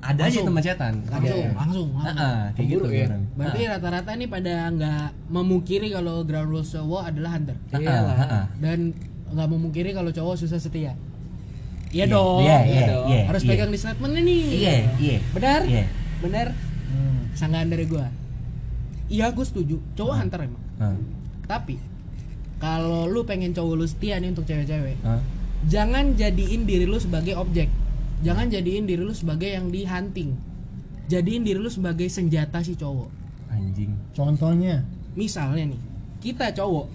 ada aja Langsung. teman cetan. langsung Iya. langsung, Ah, langsung. ah, kayak gitu ya. orang. berarti rata-rata nih pada nggak memungkiri kalau ground rules cowok adalah hunter Ah, ah, Iyalah. ah, ah. dan nggak memungkiri kalau cowok susah setia iya Iya, dong iya, iya, dong. iya, harus iya. pegang di statementnya nih Iya, iya. benar Iya. benar Hmm. sanggahan dari gua iya gue setuju cowok Hmm. hunter emang Ah, tapi kalau lu pengen cowok lu setia nih untuk cewek-cewek ah. jangan jadiin diri lu sebagai objek jangan jadiin diri lu sebagai yang di hunting jadiin diri lu sebagai senjata si cowok Anjing. Contohnya. misalnya nih kita cowok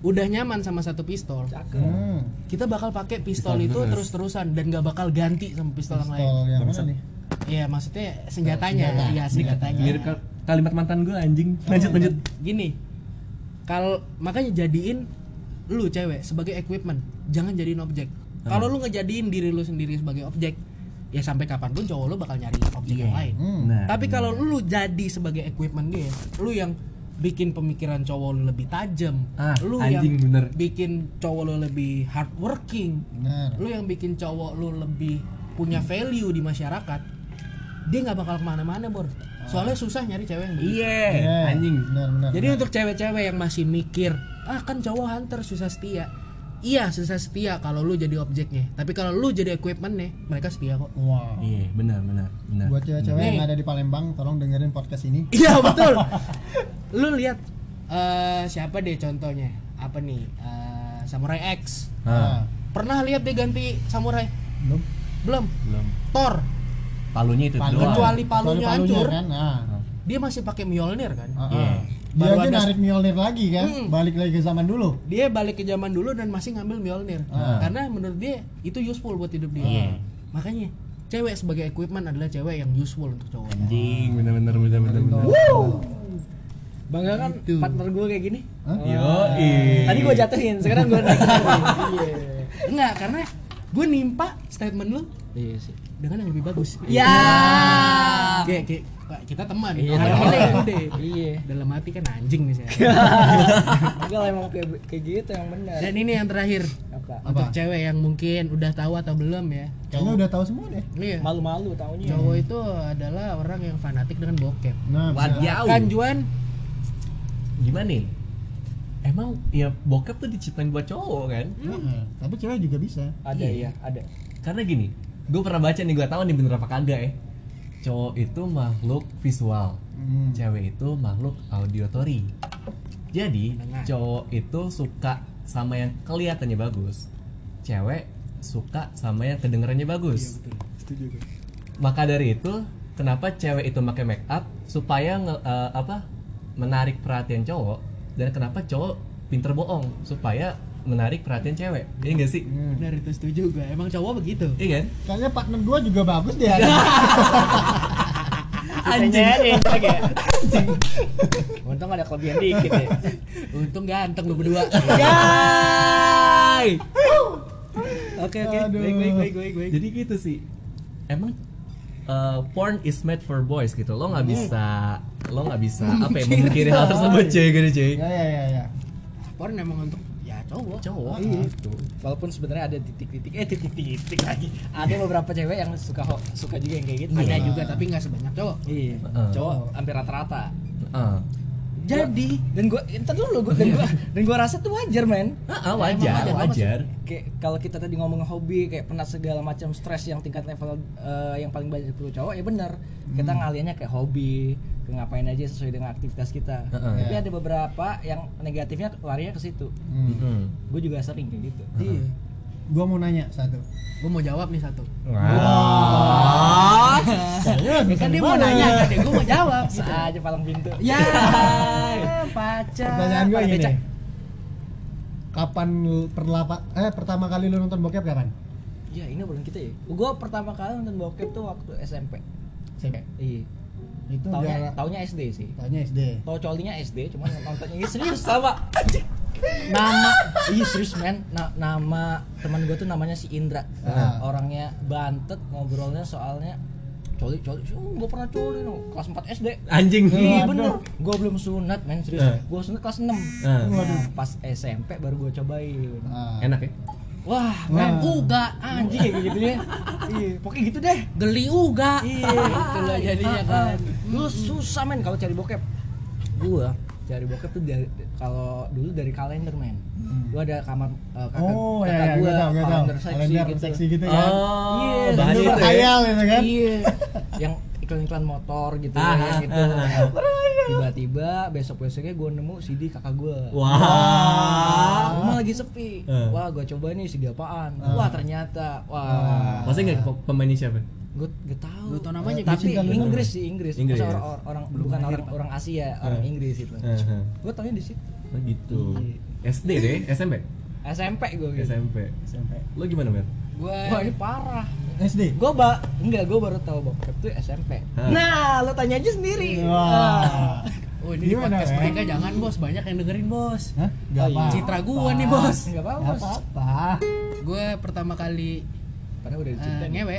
udah nyaman sama satu pistol Hmm. kita bakal pakai pistol, Pistol itu terus. terus-terusan dan gak bakal ganti sama pistol, yang lain Pistol yang mana Bangsat. nih? Iya maksudnya senjatanya Senjata. iya senjatanya Mirip kal- kalimat mantan gue anjing. Lanjut lanjut. gini kalau makanya jadiin lu cewek sebagai equipment jangan jadiin objek kalau lu ngejadiin diri lu sendiri sebagai objek ya sampai kapan pun cowok lu bakal nyari objek yang lain Hmm. Nah, tapi kalau lu jadi sebagai equipment dia lu yang bikin pemikiran cowok lu lebih tajam Ah, lu anjing, yang bener. bikin cowok lu lebih hardworking Benar. lu yang bikin cowok lu lebih punya value di masyarakat dia nggak bakal ke mana-mana bor soalnya susah nyari cewek yang begitu Iya, Iya, anjing. Benar, benar. jadi benar. untuk cewek-cewek yang masih mikir, ah kan cowok hunter susah setia. Iya susah setia kalau lu jadi objeknya. Tapi kalau lu jadi equipmentnya, mereka setia kok. Wow. Iya, benar benar benar. Buat cewek-cewek yang ada di Palembang, tolong dengerin podcast ini. [laughs] Iya betul. [laughs] lu lihat eh siapa deh contohnya? Apa nih? Eh, Samurai X. Ah, Pernah lihat dia ganti samurai? Belum. Belum. belum. Thor. Palunya itu Palu- doang. Kecuali palunya hancur. kan. Nah. Dia masih pakai Mjolnir kan? Ah, Iya. ah. Dia Baru aja ada- narik Mjolnir lagi kan, Hmm. balik lagi ke zaman dulu. Dia balik ke zaman dulu dan masih ngambil Mjolnir. Ah. Karena menurut dia itu useful buat hidup dia. Iya. Makanya cewek sebagai equipment adalah cewek yang useful untuk cowok. Anjing, benar benar benar. Bangga kan Gitu. partner gue kayak gini. Hah? Yo, Tadi gue jatuhin, sekarang gue naik. Iya. Enggak, karena gue nimpa statement lu Iya sih. dengan yang lebih bagus. Ya. Kayak, kayak Pak, kita teman. Iya. Iya. Dalam hati kan anjing nih saya. [laughs] Enggak lah emang kayak kayak gitu yang benar. Dan ini yang terakhir Apa? untuk Apa? cewek yang mungkin udah tahu atau belum ya. Kayaknya udah tahu semua deh. Iya. Malu-malu taunya. Cowok itu adalah orang yang fanatik dengan bokep. Nah. Kan Juan? Gimana nih? Emang ya bokep tuh diciptain buat cowok kan? Heeh, Tapi cewek juga bisa. Ada Iya. iya, ada. Karena gini, gue pernah baca nih, gue tahu nih bener apa kagak ya. Cowok itu makhluk visual, Hmm. cewek itu makhluk auditory. Jadi Mendengar. cowok itu suka sama yang kelihatannya bagus, cewek suka sama yang kedengarannya bagus. Setuju gue. Maka dari itu, kenapa cewek itu pakai make up supaya nge- eh, apa menarik perhatian cowok dan kenapa cowok pinter bohong supaya menarik perhatian cewek. Iya gak sih? Benar itu setuju gue. Emang cowok begitu. Iya kan? Kayaknya partner gua juga bagus deh. [laughs] Anjing. Anjing. ya. Untung ada kelebihan [laughs] dikit ya. Untung ganteng lu berdua. Yay! Oke oke. Baik baik baik baik baik. Jadi gitu sih. Emang uh, porn is made for boys gitu. Lo nggak bisa lo nggak bisa [laughs] apa ya memungkiri hal tersebut cuy gitu cuy. ya ya ya ya. Porn emang untuk cowok. Cowok Iya. gitu. Walaupun sebenarnya ada titik-titik eh titik-titik lagi. Ada beberapa cewek yang suka suka juga yang kayak gitu. Ada juga tapi nggak sebanyak cowok. Iya. Cowok hampir rata-rata. Uh, Jadi dan gua entar dulu gua dan gua [laughs] dan gua rasa tuh wajar men Ah, ah, wajar, wajar, wajar. kayak kalau kita tadi ngomong hobi kayak pernah segala macam stres yang tingkat level eh, yang paling banyak perlu cowok ya bener kita ngaliannya kayak hobi ke ngapain aja sesuai dengan aktivitas kita Heeh. tapi Iya. ada beberapa yang negatifnya larinya ke situ Hmm. Hmm. gue juga sering kayak gitu iya. Gua mau nanya satu. Gue mau jawab nih satu. Wah. Saya Ya kan dia mau nanya kan, dia gue mau jawab. [laughs] bisa aja palang pintu Ya, [laughs] pacar. Pertanyaan gue gini. becak. Kapan perlapa eh pertama kali lu nonton bokep kapan? ya ini belum kita ya gue pertama kali nonton bokep tuh waktu SMP SMP. iya Itu taunya gara taunya SD sih taunya SD. tau colinya SD cuman nontonnya ini serius sama. Nama iya serius men Na- nama teman gue tuh namanya si Indra Ah. orangnya bantet ngobrolnya soalnya coli coli oh, gue pernah coli no kelas 4 SD Anjing. Iya bener, gue belum sunat men serius, Eh. gue sunat kelas 6 Eh. Nah, pas SMP baru gue cobain Ah. Enak ya? Wah, Wah. men uga anjing kayak gitu deh Iya, pokoknya gitu deh Geli uga. Iya, Itulah jadinya kan. Dulu susah men kalau cari bokep. Gua cari bokep tuh dari kalau dulu dari kalender men. Gua ada kamar eh, kakak, Oh, kakak ya, ya, gua gua kalender seksi Kalender gitu. seksi gitu ya. Oh, Iya, bahas itu ya. berkhayal itu kan? Iya. [laughs] Yang iklan-iklan motor gitu Ah, ya ah, gitu. ah, ah. Tiba-tiba besok-besoknya gua nemu CD kakak gua. Wah. Rumah lagi sepi. Eh. Wah, gua coba nih CD apaan. Ah. Wah, ternyata. Ah. Wah. Masih nggak pemainnya siapa? gue gak tahu Gua tau namanya, tapi Cinta Lu. Inggris sih Inggris, Inggris. Masa orang orang bukan orang orang Asia orang Eh. Inggris itu Heeh. gue taunya di situ Oh gitu. Iya. SD deh, SMP. SMP gue gitu SMP. SMP. Lo gimana, Mer? Gue wah ini parah SD. gue ba enggak gue baru tahu bokep tuh SMP Hah. nah lo tanya aja sendiri Wah. Oh ini Gimana, podcast Ren? mereka jangan bos, banyak yang dengerin bos. Hah? Gak Oh, iya. apa. Citra gua nih bos. nggak apa Gak bos apa-apa. Gue pertama kali padahal udah eh, dicerita nih. ngewe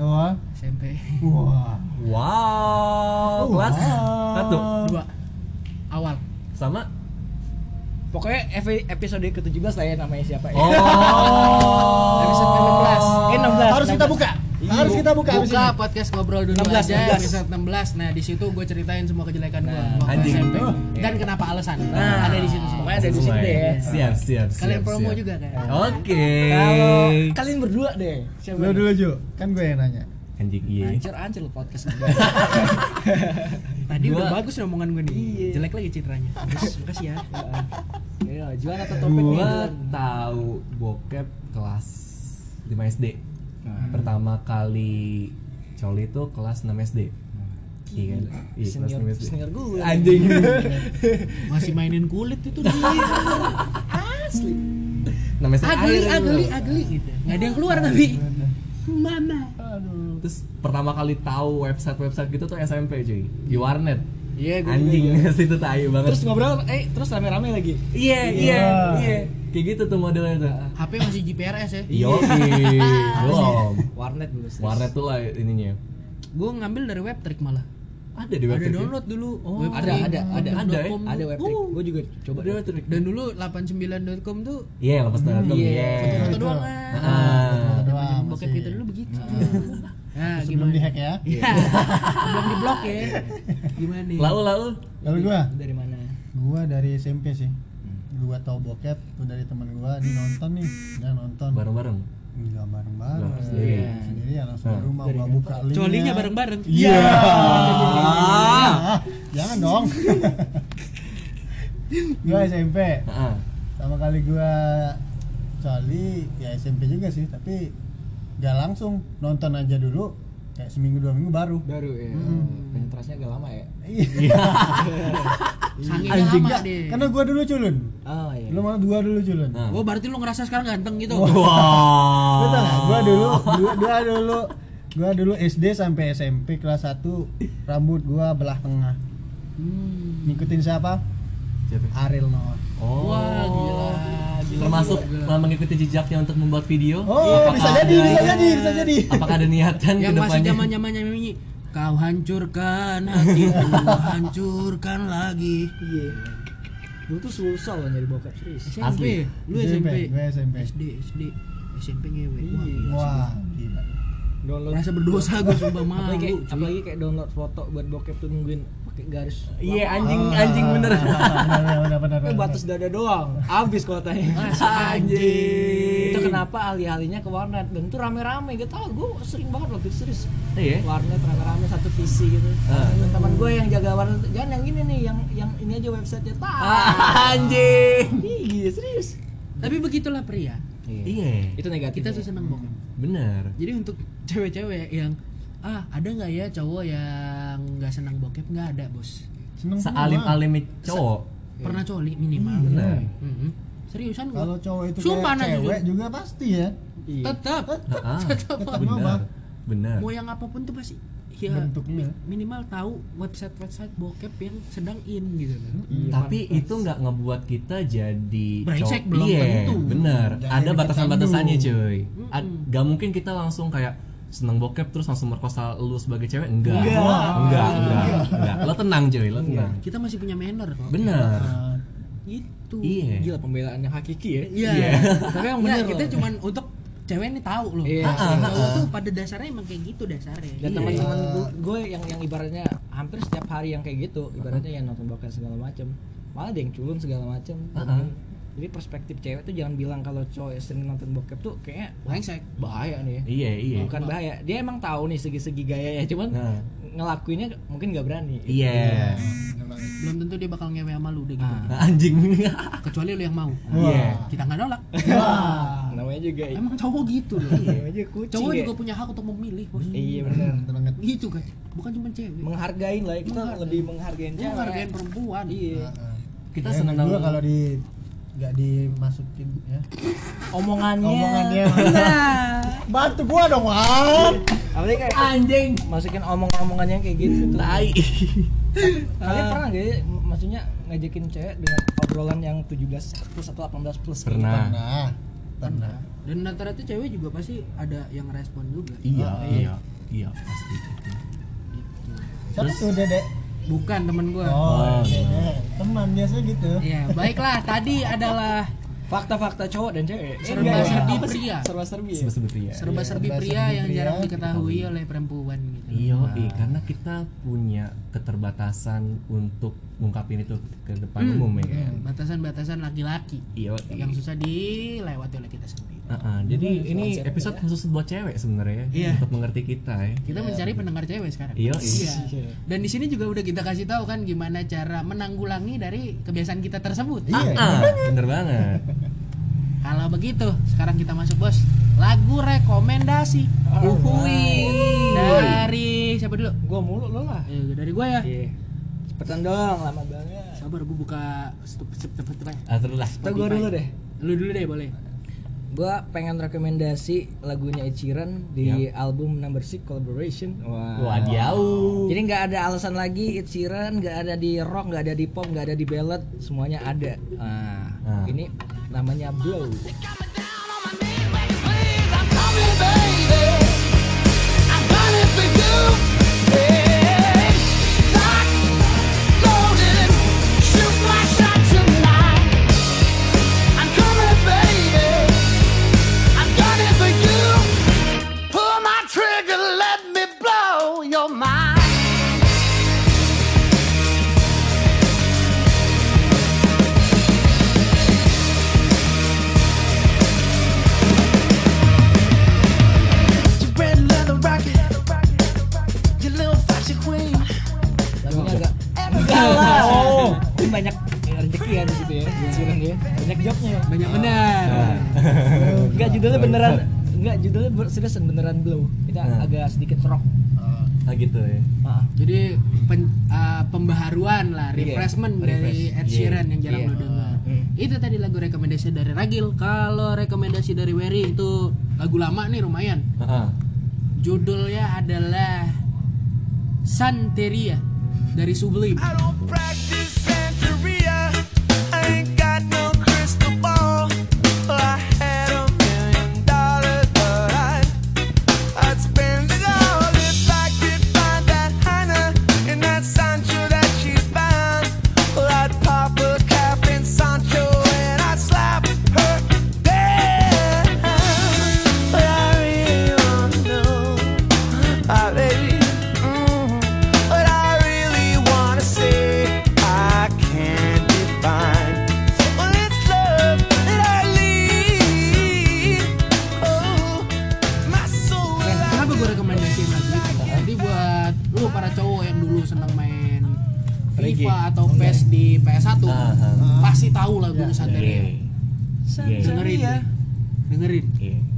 Wah. SMP Wah. Wow, kelas Wow. satu dua awal. sama. Pokoknya episode ke-17 lah ya namanya siapa ya Oh. Episode ke-16. eh 16 Harus kita 16. buka. Iya. Harus kita buka abis Buka ini. podcast ngobrol dulu 16, aja 16. episode 16. Nah, di situ gue ceritain semua kejelekan gue Nah, waktu anjing. SMP Oh. dan kenapa alasan. Nah, ada di situ semua. pokoknya ada di situ deh ya. ya. Siap, siap, siap. Kalian promo siap. juga kan? Oke. kalau kalian berdua deh siapa Lu dulu Ju, kan gue yang nanya. Anjing iya. Hancur hancur lo podcast gue. [laughs] Tadi Gua- udah bagus nih omongan gue nih. Iya. Jelek lagi citranya. Bagus, makasih ya. Ya, jual atau topik? Gua tahu bokep kelas 5 SD. Nah. Pertama kali coli itu kelas 6 SD. Iya kan? Iya, kelas Senior, 6 SD. senior gue. Anjing. [laughs] Masih mainin kulit itu dia. Asli. 6 SD agli, agli, gitu. agli gitu. Nggak ada yang keluar tapi. Mama. Terus pertama kali tahu website-website gitu tuh SMP cuy. Di warnet. Iya, gue Anjing juga. [laughs] situ tai banget. Terus ngobrol, eh terus rame-rame lagi. Iya, iya, iya. Kayak gitu tuh modelnya tuh. HP masih GPRS ya. Yo, [laughs] belum. Warnet dulu. Warnet tuh lah ininya. Gue ngambil dari webtrick malah. Ada di web Ada download dulu. Oh, Ada, ada, ada, ada, ya? Ada tuh. webtrick. Uh, Gue juga coba. Ada web trick. Dan dulu 89.com tuh Iya, lepas dari Iya. Iya. foto-foto itu. doang Ah. kan. Doang, Bokep kita dulu begitu. Nah, Sebelum gimana? dihack ya. Iya. Belum di blok ya. Gimana nih? Lalu lalu. Lalu gua, Dari mana? gua dari SMP sih. Gua tau bokep tuh dari teman gua, nih nonton nih, dia nonton. Bareng-bareng. Enggak bareng-bareng. Sendiri. Sendiri ya langsung Nah. ke rumah gua buka linknya. Colinya bareng-bareng. Iya. Ah. [laughs] Ah, Jangan dong. [laughs] gua SMP. Heeh. Sama kali gua coli ya SMP juga sih, tapi gak langsung nonton aja dulu kayak seminggu dua minggu baru. Baru ya. Hmm. Penetrasinya agak lama ya. Iya. [laughs] Sange Anjing. lama deh. Karena gua dulu culun. Oh iya. Lu malah dua dulu culun. Nah. Oh, berarti lu ngerasa sekarang ganteng gitu. Tau gak? Gua dulu, gua, gua dulu, gua dulu SD sampai SMP kelas 1 rambut gua belah tengah. Hmm. Ngikutin siapa? Siapa? Ariel Noah. Oh. Wah, gila. Termasuk telah mengikuti jejaknya untuk membuat video. Oh, Apakah bisa ada- jadi, bisa jadi, bisa jadi. Apakah ada niatan ke yang masih depannya? zaman-zamannya nyanyi Kau hancurkan hatiku, [laughs] hancurkan lagi. Iya. Dulu tuh susah loh nyari bokep serius. SMP, Asli. lu SMP. SMP. SD, SD, SMP ngewe. Wah, Iya. gila. Wah, gila. Download Rasa berdosa gue sumpah malu. apalagi kayak, cuy. apalagi kayak download foto buat bokep tuh nungguin pakai garis Iya anjing anjing bener. benar benar benar Tapi batas dada doang habis kuotanya [laughs] Anjing. itu kenapa alih-alihnya ke warnet dan itu rame-rame gak tau gue sering banget waktu itu serius Iya. warnet rame-rame satu PC gitu Ah. teman gue yang jaga warnet jangan yang ini nih yang yang ini aja websitenya tak Ah, Anjing. iya serius Tapi begitulah pria. Iya. itu negatif Kita ya. tuh seneng bokep. Bener. Jadi untuk cewek-cewek yang ah ada nggak ya cowok yang nggak senang bokep nggak ada bos. seneng Sealim semua. alimnya cowok. Pernah coli minimal. Bener. Mhm. Seriusan gua. kalau cowok itu Sumpah, kayak cewek jujur. juga pasti ya Iya. tetap tetap tetap nyoba. bener. Bener. mau yang apa pun tuh pasti ya Bentuknya. mi- minimal tahu website-website bokep yang sedang in gitu kan. Tapi itu nggak ngebuat kita jadi Brengsek, cowok. belum Iya, tentu. bener. Jangan Ada jadi batasan-batasannya, pecandu. cuy. A- Gak mungkin kita langsung kayak seneng bokep terus langsung merkosa lu sebagai cewek enggak Enggak. enggak enggak, enggak. lo tenang cuy lo tenang Kita masih punya manner kok. bener Nah, Gitu. iya gila pembelaan yang hakiki ya Iya. Iya. Tapi yang bener kita loh. cuman untuk cewek ini tahu loh. Iya. Ah, Ah, cowok ah, tuh pada dasarnya emang kayak gitu dasarnya. dan Iya. teman-teman gu- gue yang yang ibaratnya hampir setiap hari yang kayak gitu ibaratnya yang nonton bokep segala macem malah ada yang culun segala macem Uh-uh. Jadi perspektif cewek tuh jangan bilang kalau cowok yang sering nonton bokep tuh kayaknya brengsek. bahaya nih ya iya iya bukan bahaya dia emang tahu nih segi-segi gayanya cuman Nah. ngelakuinnya mungkin nggak berani iya banget. Belum tentu dia bakal ngewe sama lu deh gitu. Ah. Nah, [laughs] anjing Kecuali lu yang mau. iya Kita nggak nolak. Wah, namanya juga Emang cowok gitu loh. juga kucing Cowok ya. juga punya hak untuk memilih, Bos. iya benar banget. Gitu kan. Bukan cuma cewek. menghargain lah ya, kita Menghargai. lebih menghargain cewek Menghargain perempuan. iya Nah, kita yang seneng kedua kalau di nggak dimasukin ya. Omongannya. Omongannya. Nah bantu gua dong Wan kayak anjing. masukin omong-omongannya kayak gitu tai. [laughs] Kalian pernah gak ya m- maksudnya ngajakin cewek dengan obrolan yang 17 plus atau 18 plus? Gitu? Pernah. pernah. Pernah. Dan rata-rata cewek juga pasti ada yang respon juga. iya Ah, iya iya pasti siapa tuh dedek Bukan temen gua. oh, dedek teman biasanya gitu Iya, baiklah. Tadi adalah fakta-fakta cowok dan cewek Serba Enggak, serbi apa sih? pria. serba serbi ya sebesar pria serba-serbi Iya, pria serba-serbi yang pria jarang kita diketahui oleh perempuan gitu. Iya, iya, karena kita punya keterbatasan untuk ngungkapin itu ke depan Hmm. umum ya kan. Batasan-batasan laki-laki Iya, yang susah dilewati oleh kita sendiri. Uh-uh, jadi ini episode ya. khusus buat cewek sebenarnya Iya. untuk mengerti kita ya. Kita mencari pendengar cewek sekarang. Iya, Iya. iya. Dan di sini juga udah kita kasih tahu kan gimana cara menanggulangi dari kebiasaan kita tersebut. Iya. Ah, bener banget. Kalau begitu, sekarang kita masuk bos. Lagu rekomendasi. Uhui. Dari siapa dulu? gua mulu lo lah Eh, dari gua ya. iya cepetan dong lama banget Sabar, gua buka stop. Ah, terus lah. Kita gua dulu deh Lu dulu deh boleh. Gua pengen rekomendasi lagunya Ed Sheeran di album Number Six Collaboration wah Wadiau. Jadi nggak ada alasan lagi Ed Sheeran nggak ada di rock, nggak ada di pop, nggak ada di ballad, semuanya ada. Nah, Ah. ini namanya Blow. Lagunya ya. Banyak jobnya. Banyak benar. [laughs] Enggak judulnya beneran Enggak judulnya ber- seriusan beneran Blow. Kita Hmm. agak sedikit rock. Ah gitu ya. Ah. Jadi pen- uh, pembaharuan lah, Iya, refreshment dari refresh. Ed Sheeran yang jarang Iya. lo dengar. Hmm. Itu tadi lagu rekomendasi dari Ragil. Kalau rekomendasi dari Wery itu lagu lama nih lumayan. Heeh. Judulnya adalah Santeria dari Sublime.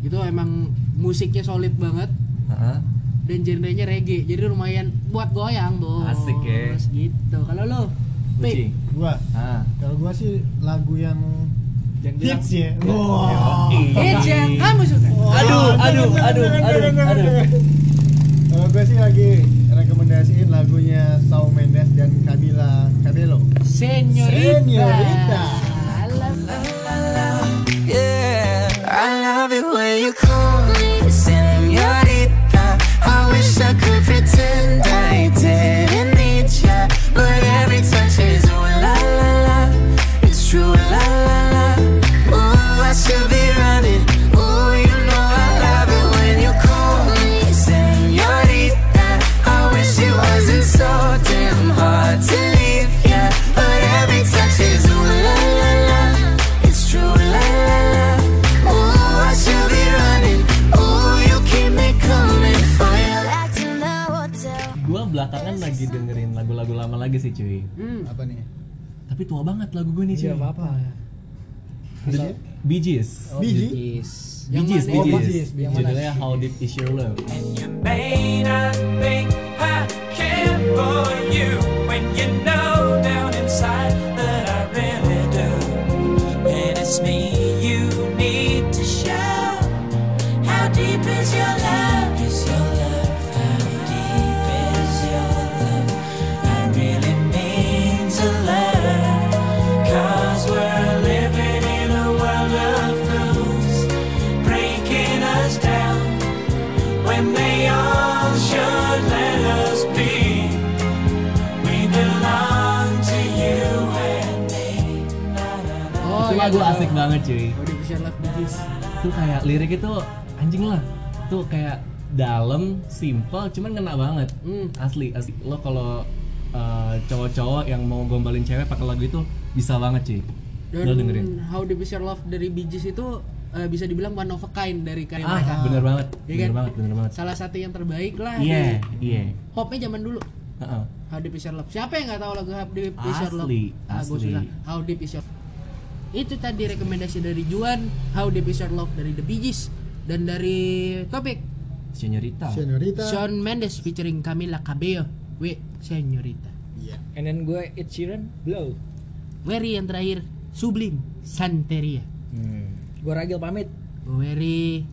Itu emang musiknya solid banget Heeh. dan genrenya reggae. Jadi lumayan buat goyang, Bos. Asik ya. Gitu. Kalau lo, Uci. Pik, Gua Ah. kalau gua sih lagu yang bilang hits ya. Wah. hits yang kamu suka. Aduh, aduh, aduh, aduh, aduh. Kalau gue sih lagi rekomendasiin lagunya Shawn Mendes dan Camila Cabello. Señorita. Señorita. Love it when you call lama lagi sih cuy. Hmm. Apa nih? Tapi tua banget lagu gue nih cuy. Iya apa-apa. The Bee Gees. Oh, Biji? Bee Gees. Bee Gees, mana? Bee Bee Gees. Gees, Bee Gees. Judulnya How Deep Is Your Love. And you may not think I care for you when you know down inside that I really do. And it's me you need to show. How deep is your love? Asik banget cuy. Di Vision Love. Tuh kayak lirik itu anjing lah. Tuh kayak dalam, simple, cuman ngena banget. Hmm. Asli, asli. Lo kalau uh, cowok-cowok yang mau gombalin cewek pakai lagu itu bisa banget cuy. Dan Lo dengerin. How Deep Is Your Love dari Bee Gees itu eh, bisa dibilang one of a kind dari karya Ah, mereka. bener banget. Iya Bener kan? banget, bener banget. Salah satu yang terbaik lah. Iya, di iya. Popnya zaman dulu. Heeh. How Deep Is Your Love. Siapa yang nggak tahu lagu How Deep Is Your Love? Asli, Ah, asli. How Deep Is Your Itu tadi rekomendasi dari Juan, How Deep Is Your Love dari The Bee Gees dan dari topik Señorita. Señorita. Shawn Mendes featuring Camila Cabello. We Señorita. Iya. And then gue Ed Sheeran Blow. Wery yang terakhir Sublim Santeria. Hmm. Gue Ragil pamit. Wery